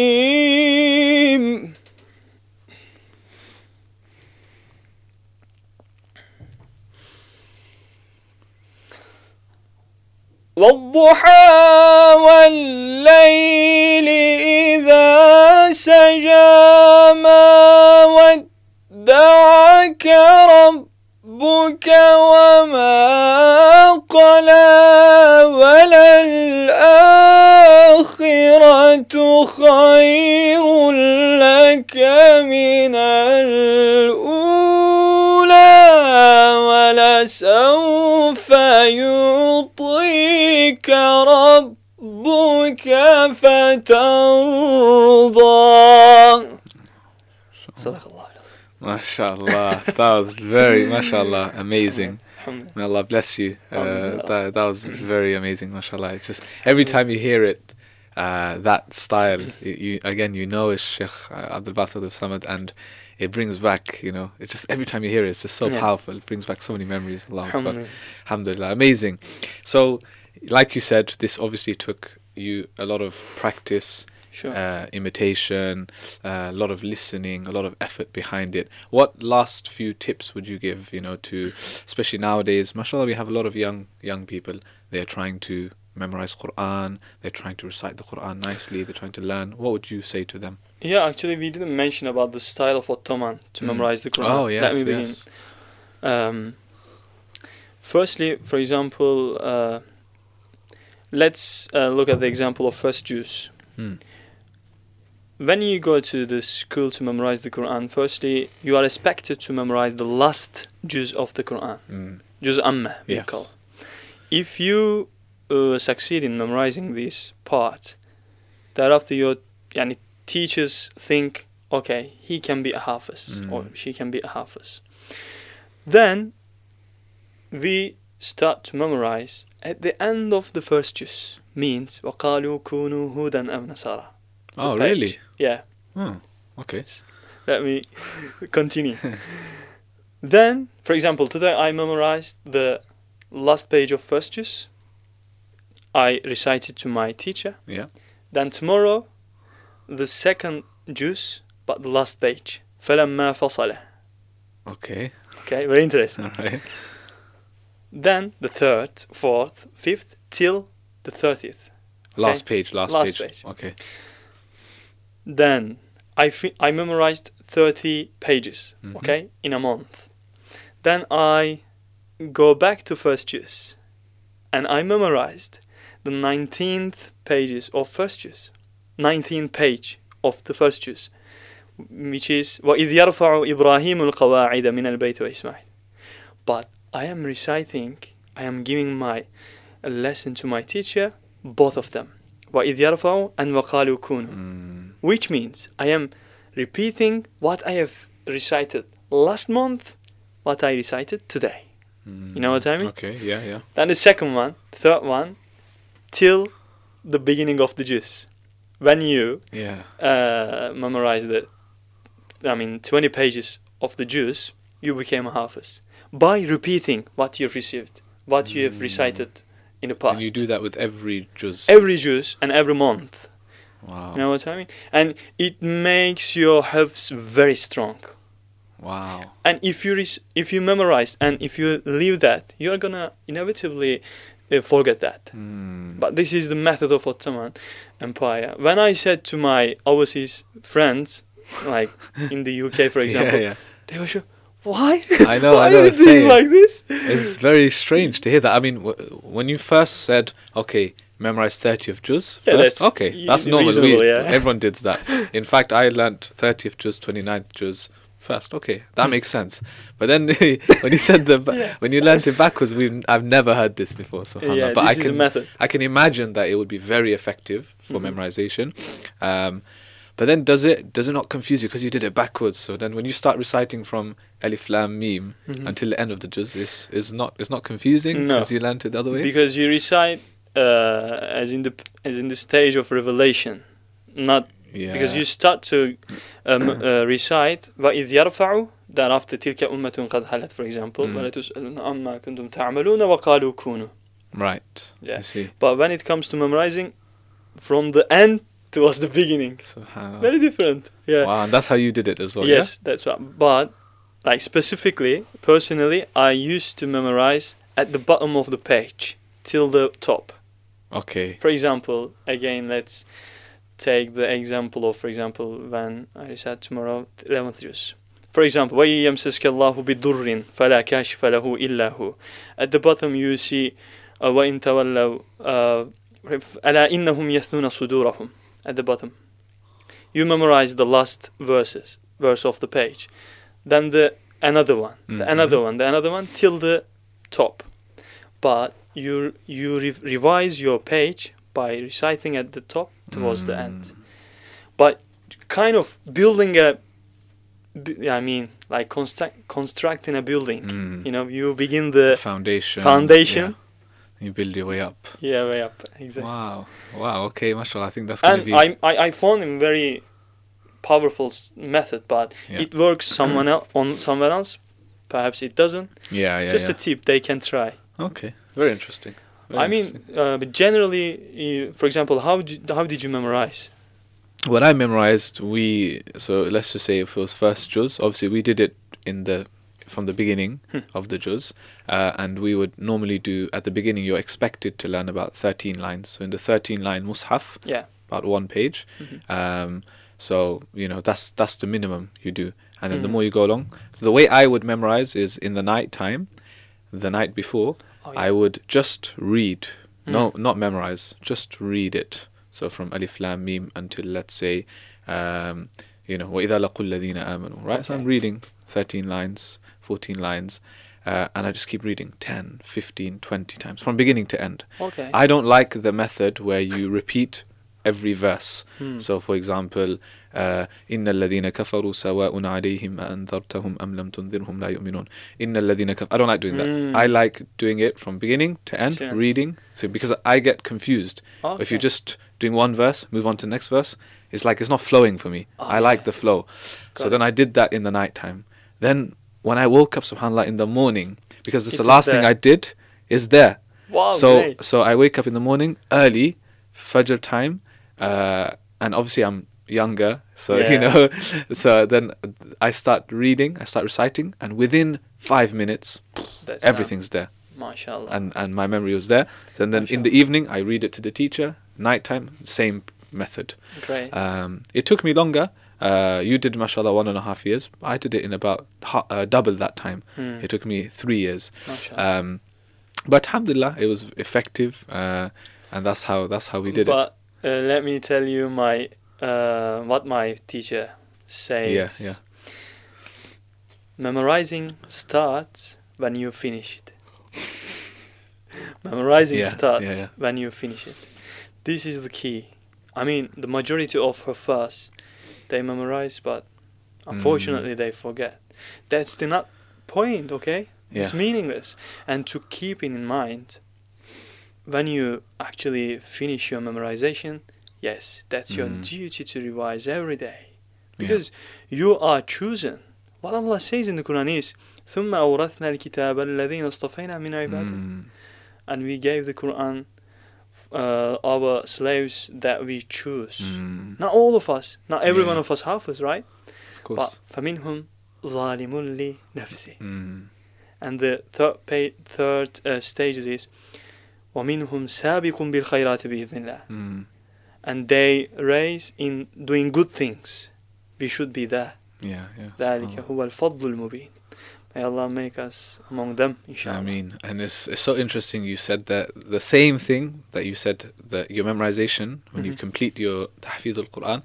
والضحى والليل إذا سجى ما ودعك ربك وما قلى. الآخرة خير لك من الأولى ولسوف يعطيك ربك فترضى. صدق الله ما شاء الله. That was very ما شاء الله amazing. May Allah bless you. Uh, that, that was very amazing, mashallah. It's just every time you hear it, uh, that style, you again, you know it's Sheikh uh, Abdul Basit of Samad, and it brings back, you know, it just every time you hear it, it's just so yeah. powerful. It brings back so many memories. Allah Alhamdulillah. Alhamdulillah. Amazing. So, like you said, this obviously took you a lot of practice. Sure. uh, imitation, uh, a lot of listening, a lot of effort behind it. What last few tips would you give, you know, to especially nowadays? Mashallah, we have a lot of young young people. They're trying to memorize Quran. They're trying to recite the Quran nicely. They're trying to learn. What would you say to them? Yeah, actually, we didn't mention about the style of Ottoman to Mm. memorize the Quran. Oh Let yes, me begin. yes. Um, firstly, for example, uh, let's uh, look at the example of first juz. Hmm When you go to the school to memorize the Quran, firstly, you are expected to memorize the last juz of the Quran, Mm. juz amma, we Yes. call. If you uh, succeed in memorizing this part, thereafter your yani, teachers think, okay, he can be a hafiz or Mm. she can be a hafiz. Then we start to memorize at the end of the first juz means وَقَالُوا كُونُوا هُودًا أَوْ نَصَارَى Oh, page. really? Yeah. Oh, okay. Let me continue. then, for example, today I memorized the last page of first juz. I recited to my teacher. Yeah. Then tomorrow, the second juz, but the last page. فلما فصل. Okay. Okay, very interesting. All right. Then the third, fourth, fifth, till the thirtieth. Okay? Last page. Last, last page. page. Okay. Then I fi- I memorized thirty pages. Mhm. Okay, in a month. Then I go back to first juz, and I memorized the nineteenth pages of first juz, nineteenth page of the first juz, which is وَإِذْ يَرْفَعُ إِبْرَاهِيمُ الْقَوَاعِدَ مِنَ الْبَيْتِ وَإِسْمَاعِيلَ But I am reciting, I am giving my a lesson to my teacher, both of them. وَإِذْ يَرْفَعُ and وَقَالُوا كُونُوا Mm. which means I am repeating what I have recited last month, what I recited today. Mm. You know what I mean? Okay. Yeah. Yeah. Then the second one, third one, till the beginning of the juz. When you Yeah. uh, memorize the, I mean, 20 pages of the juz, you became a hafiz. By repeating what you've received, what you have Mm. recited in the past. And you do that with every juz. Every juz and every month. Wow. You know what I mean? And it makes your health very strong. Wow. And if you res- if you memorize and if you leave that, you're gonna inevitably uh, forget that. Mm. But this is the method of Ottoman Empire. When I said to my overseas friends, like in the UK, for example, yeah, yeah. they were sure, why? I know, why I know, are you doing like this? It's very strange to hear that. I mean, w- when you first said, "Okay, memorize thirty of juz," Yeah, first, that's okay, that's normal. We, yeah. Everyone did that. In fact, I learnt thirtieth juz, 29th juz first. Okay, that makes sense. But then when you said the ba- Yeah. when you learnt it backwards, we I've never heard this before. So yeah, but I can. I can imagine that it would be very effective for Mhm. memorization. Um, but then does it does it not confuse you because you did it backwards? So then when you start reciting from Alif Lam Mim Mhm. until the end of the juz, is is not it's not confusing No. because you learned it the other way. because you recite as in the as in the stage of revelation, not yeah. because you start to um, uh, recite وَإِذْ يَرْفَعُ thereafter تِلْكَ أُمَّةٌ قَدْ خَلَتْ for example Mm. وَلَا تُسْأَلُونَ عَمَّا كُنْتُمْ تَعْمَلُونَ وَقَالُوا كُونُوا right. Yeah. I see. but when it comes to memorizing from the end towards the beginning Subhanallah. very different yeah Wow, and that's how you did it as well. yes that's right but like specifically personally I used to memorize at the bottom of the page till the top Yeah? Okay. For example, again, let's take the example of, for example, when I said tomorrow, 11th juz. For example, وَيَمْسَسْكَ اللَّهُ بِضُرٍ فَلَا كَاشِفَ لَهُ إِلَّا illahu." At the bottom you see uh, "Wa وَإِن تَوَلَّوْا uh, أَلَا إِنَّهُمْ يَثْنُونَ صُدُورَهُمْ At the bottom. You memorize the last verses, verse of the page. Then the another one, mm -hmm. the mm-hmm. another one, the another one, till the top. But you you re- revise your page by reciting at the top towards the end. Mm. But kind of building a I mean, like construct constructing a building. Mm. You know, you begin The foundation. foundation. yeah. You build your way up. yeah way up exactly. Wow. Wow. Okay, mashallah. I think that's going to and be. I, I I found him very powerful s- method, but Yeah. it works someone else on someone else. Perhaps it doesn't. yeah, yeah. Just yeah. a tip they can try. Okay. Very interesting. Very I mean, uh, but generally, for example, how did how did you memorize? when I memorized, we so let's just say if it was first juz, obviously we did it in the from the beginning Hmm. of the juz, uh, and we would normally do at the beginning. You're expected to learn about thirteen lines. So in the thirteen line mushaf, Yeah. about one page. Mhm. Um, so you know that's that's the minimum you do, and then the Mhm. more you go along. So the way I would memorize is in the night time, the night before. Oh, I would just read, no, Mm. not memorize, just read it. So from Alif Lam Mim until let's say, um, you know, وَإِذَا لَقُوا الَّذِينَ آمَنوا, right? So I'm Okay. reading 13 lines, 14 lines, uh, and I just keep reading 10, 15, 20 times from beginning to end. Okay. I don't like the method where you repeat every verse. Hmm. So, for example, uh, إن الذين كفروا سواء عليهم أنذرتهم أم لم تنذرهم لا يؤمنون. إن الذين كفروا. I don't like doing that. Mm. I like doing it from beginning to end, To end. reading. So because I get confused. If you're Okay. just doing one verse, move on to the next verse, it's like it's not flowing for me. Oh, I like yeah. the flow. so Got then it. I did that in the night time. Then when I woke up, subhanAllah, in the morning, because it's It the is last thing there. I did, is there. wow. so great. so I wake up in the morning early, Fajr time, uh, and obviously I'm younger, so you know. So then I start reading, I start reciting, and within five minutes, That's everything's there, mashallah. and and my memory was there. And then in the evening, I read it to the teacher. Nighttime, same method. great. Um, it took me longer. Uh, you did, mashallah, one and a half years. I did it in about ha- uh, double that time. Hmm. It took me three years. Mashallah. Um, but alhamdulillah, it was effective, uh, and that's how that's how we did it. but uh, let me tell you my uh, what my teacher says. Yeah, yeah. Memorizing starts when you finish it. Memorizing Yeah, starts yeah, yeah. when you finish it. This is the key. I mean, the majority of her first, they memorize, but Mm. unfortunately they forget. That's the not point, okay? It's meaningless. And to keep it in mind, when you actually finish your memorization, yes, that's your Mm. duty to revise every day. Yeah. Because you are chosen. What Allah says in the Quran is, ثُمَّ أَوْرَثْنَا الْكِتَابَ الَّذِينَ اصْطَفَيْنَا مِنْ عِبَادِنَا Mm, And we gave the Quran uh, our slaves that we choose. mm, Not all of us, not every Yeah. one of us hafiz, right? of course. But فَمِنْهُمْ ظَالِمٌ لِنَفْسِهِ Mm, And the third, pa- third uh, stage is وَمِنْهُمْ سَابِقٌ بِالْخَيْرَاتِ بِإِذْنِ اللَّهِ mm, And they raise in doing good things. We should be there. yeah, yeah. ذلك subhanallah. هو الفضل المبين. May Allah make us among them, I inshallah. mean, and it's, it's so interesting you said that the same thing that you said that your memorization when you Mhm. complete your tahfiz al-Quran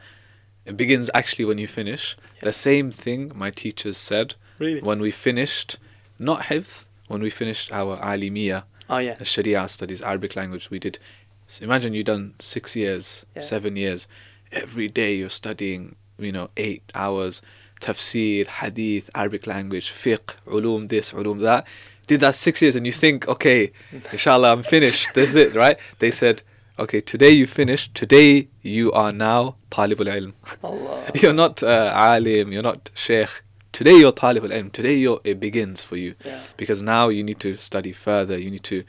it begins actually when you finish Yeah. the same thing my teachers said really? when we finished not hifz when we finished our alimiya Oh yeah. the sharia studies arabic language we did so imagine you've done 6 years Yeah. 7 years. Every day you're studying you know 8 hours tafsir hadith arabic language fiqh ulum this ulum that. Did that 6 years and you think okay inshallah i'm finished. This is it right? They said okay today you finished today you are now talib al-ilm Allah. you're not uh, alim you're not sheikh. Today you're talib al-ilm today you're, it begins for you. Yeah. because now you need to study further. You need to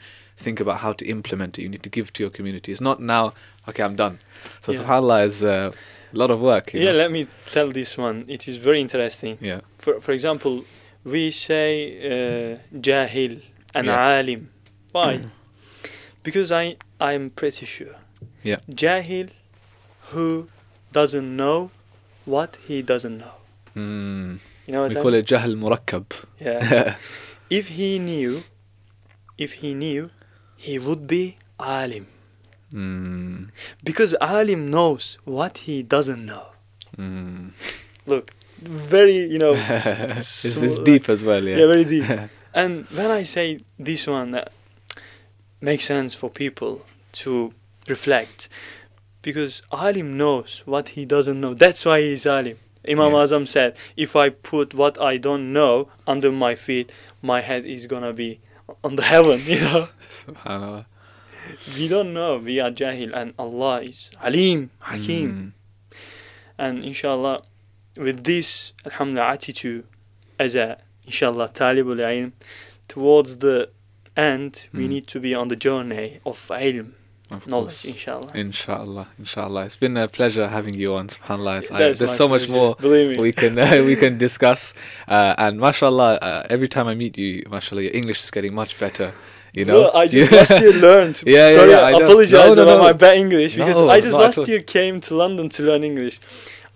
think about how to implement it you need to give to your community it's not now okay i'm done so Yeah. subhanallah is uh, a lot of work Yeah, know? let me tell this one. It is very interesting. yeah For, for example, we say uh, jahil and Yeah. alim. Why? because I I'm pretty sure. Yeah. Jahil who doesn't know what he doesn't know. mm. You know what we I call mean? it jahl murakkab Yeah. if he knew, if he knew, he would be alim. mm. Because alim knows what he doesn't know. Mm. Look, very you know, it's, it's deep as well yeah yeah, very deep. And when I say this one, that makes sense for people to reflect, because alim knows what he doesn't know. That's why he's alim. Imam Yeah. Azam said, "If I put what I don't know under my feet, my head is gonna be on the heaven." You know, Subhanallah. we don't know. We are jahil, and Allah is alim, hakim. Mm. And inshallah, with this alhamdulillah attitude as a inshallah talibul ilm, towards the end, we Mm. need to be on the journey of ilm, Of knowledge, course. inshallah. Inshallah, inshallah. It's been a pleasure having you on. Subhanallah. I- there's so much more we can uh, we can discuss. Uh, and mashallah, uh, every time I meet you, mashallah, your English is getting much better. You know, Bro, I just last year learned. Yeah, yeah, Sorry, yeah, I I apologize No, no, about no. my bad English because I just last year came to London to learn English.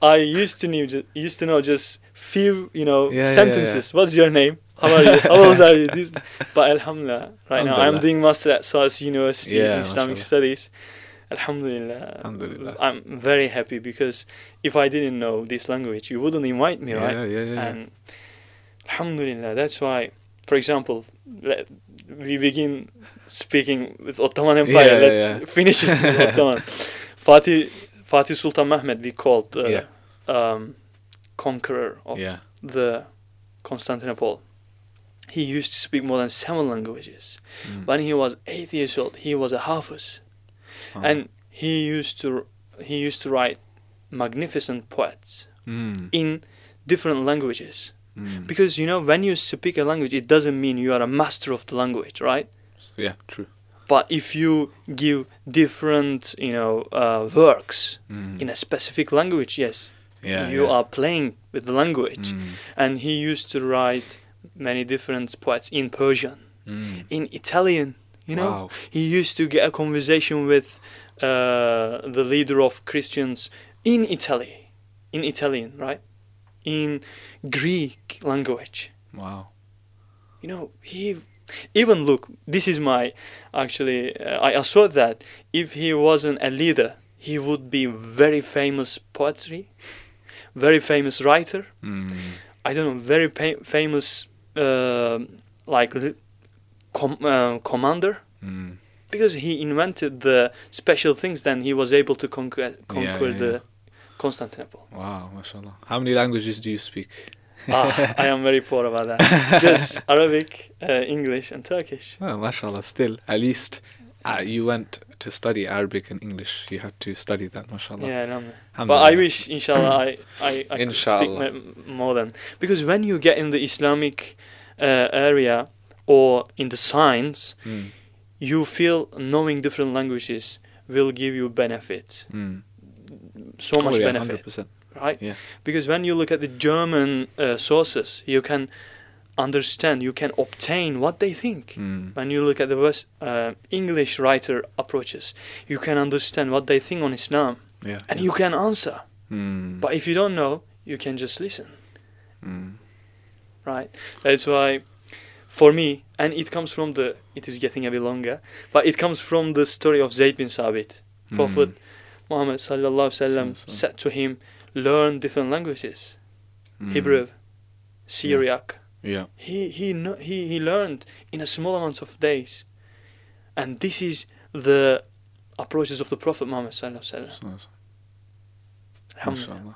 I used to know used to know just few you know Yeah, yeah, yeah, sentences. What's your name? How are you? How old are you? This, but Alhamdulillah, right now I'm doing master at SOAS University Yeah, in Islamic. Studies. Alhamdulillah, Alhamdulillah. I'm very happy because if I didn't know this language, you wouldn't invite me, yeah, right? yeah, yeah, yeah. And Alhamdulillah, that's why, for example, let, we begin speaking with Ottoman Empire. Let's yeah. finish it with Ottoman. Fatih, Fatih Sultan Mehmed, we called the Yeah. um, conqueror of the Constantinople. He used to speak more than seven languages. Mm. When he was eight years old, he was a hafiz, Oh. and he used to he used to write magnificent poets Mm. in different languages. Mm. Because you know, when you speak a language, it doesn't mean you are a master of the language, right? yeah, true. But if you give different, you know, uh, works Mm. in a specific language, yes, yeah, you yeah. are playing with the language. Mm. And he used to write many different poets in Persian, Mm. in Italian. You know, wow. he used to get a conversation with uh, the leader of Christians in Italy, in Italian, right? In Greek language. Wow. you know he even look this is my actually uh, i assert that if he wasn't a leader he would be very famous poetry very famous writer Mm. i don't know very pa- famous um like com- uh, commander Mm. because he invented the special things then he was able to conquer conquer yeah, the yeah. constantinople Wow, mashallah. How many languages do you speak? ah, i am very poor about that just arabic uh, english and turkish Well, mashallah, still, at least uh, you went to study Arabic and English. You had to study that, mashallah. Yeah, no, but I wish, inshallah, I I, I could Inshallah. speak more than because when you get in the Islamic uh, area or in the science, Mm. you feel knowing different languages will give you benefit, Mm. so much oh, yeah, benefit, 100%. right? Yeah. Because when you look at the German uh, sources, you can understand, you can obtain what they think. Mm. When you look at the West, uh, English writer approaches, you can understand what they think on Islam, Yeah. and yeah. you can answer. Mm. But if you don't know, you can just listen, Mm. right? That's why, for me, and it comes from the, it is getting a bit longer, but it comes from the story of Zayd bin Sabit. Prophet Mm. Muhammad sallallahu alaihi wasallam said to him, learn different languages, Mm. Hebrew, Syriac. Yeah. He he kno- he he learned in a small amount of days, and this is the approaches of the Prophet Muhammad sallallahu alaihi wasallam. Alhamdulillah.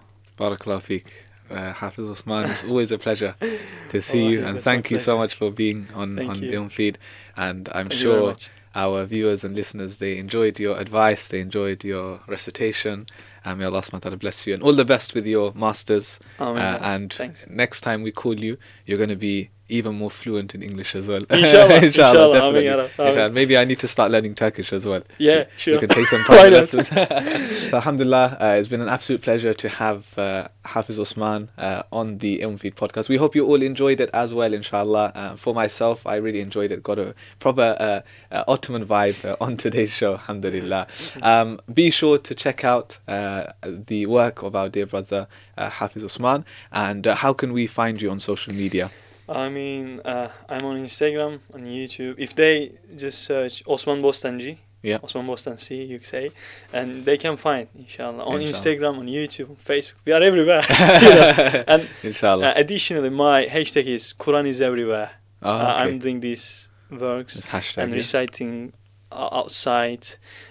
Feek. Uh, Hafiz Osman, it's always a pleasure to see Wallahi, you, and thank you so much for being on Thank on Feed. And I'm Thank sure our viewers and listeners they enjoyed your advice, they enjoyed your recitation. And may Allah subhanahu bless you and all the best with your masters. Amen. Uh, and Thanks. next time we call you, you're going to be even more fluent in English as well. Inshallah, inshallah, definitely. Amin, Amin. Inshallah. Maybe I need to start learning Turkish as well. Yeah, sure. You can take some private lessons. so, alhamdulillah, uh, it's been an absolute pleasure to have uh, Hafiz Osman uh, on the Ilmfeed podcast. We hope you all enjoyed it as well, inshallah. Uh, for myself, I really enjoyed it. Got a proper uh, uh, Ottoman vibe uh, on today's show, alhamdulillah. Um, be sure to check out uh, the work of our dear brother uh, Hafiz Osman. And uh, how can we find you on social media? I mean, uh, I'm on Instagram, on YouTube. If they just search Osman Bostanji, Yeah. Osman Bostanji, you say, and they can find, inshallah, on Inshallah. Instagram, on YouTube, on Facebook. We are everywhere. And Inshallah. uh, additionally, my hashtag is Quran is everywhere. Oh, Uh, okay. I'm doing these works hashtag. and yeah. reciting uh, outside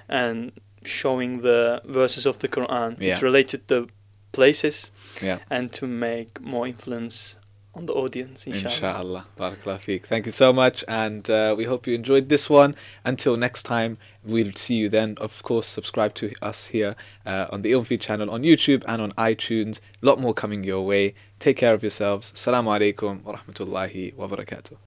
and showing the verses of the Quran. Yeah. It's related to places Yeah. and to make more influence on the audience, inshallah. Barakallah feek. Thank you so much, and uh, we hope you enjoyed this one. Until next time, we'll see you then. Of course, subscribe to us here uh, on the Ilmfeed channel on YouTube and on iTunes. A lot more coming your way. Take care of yourselves. Assalamu alaikum wa rahmatullahi wa barakatuh.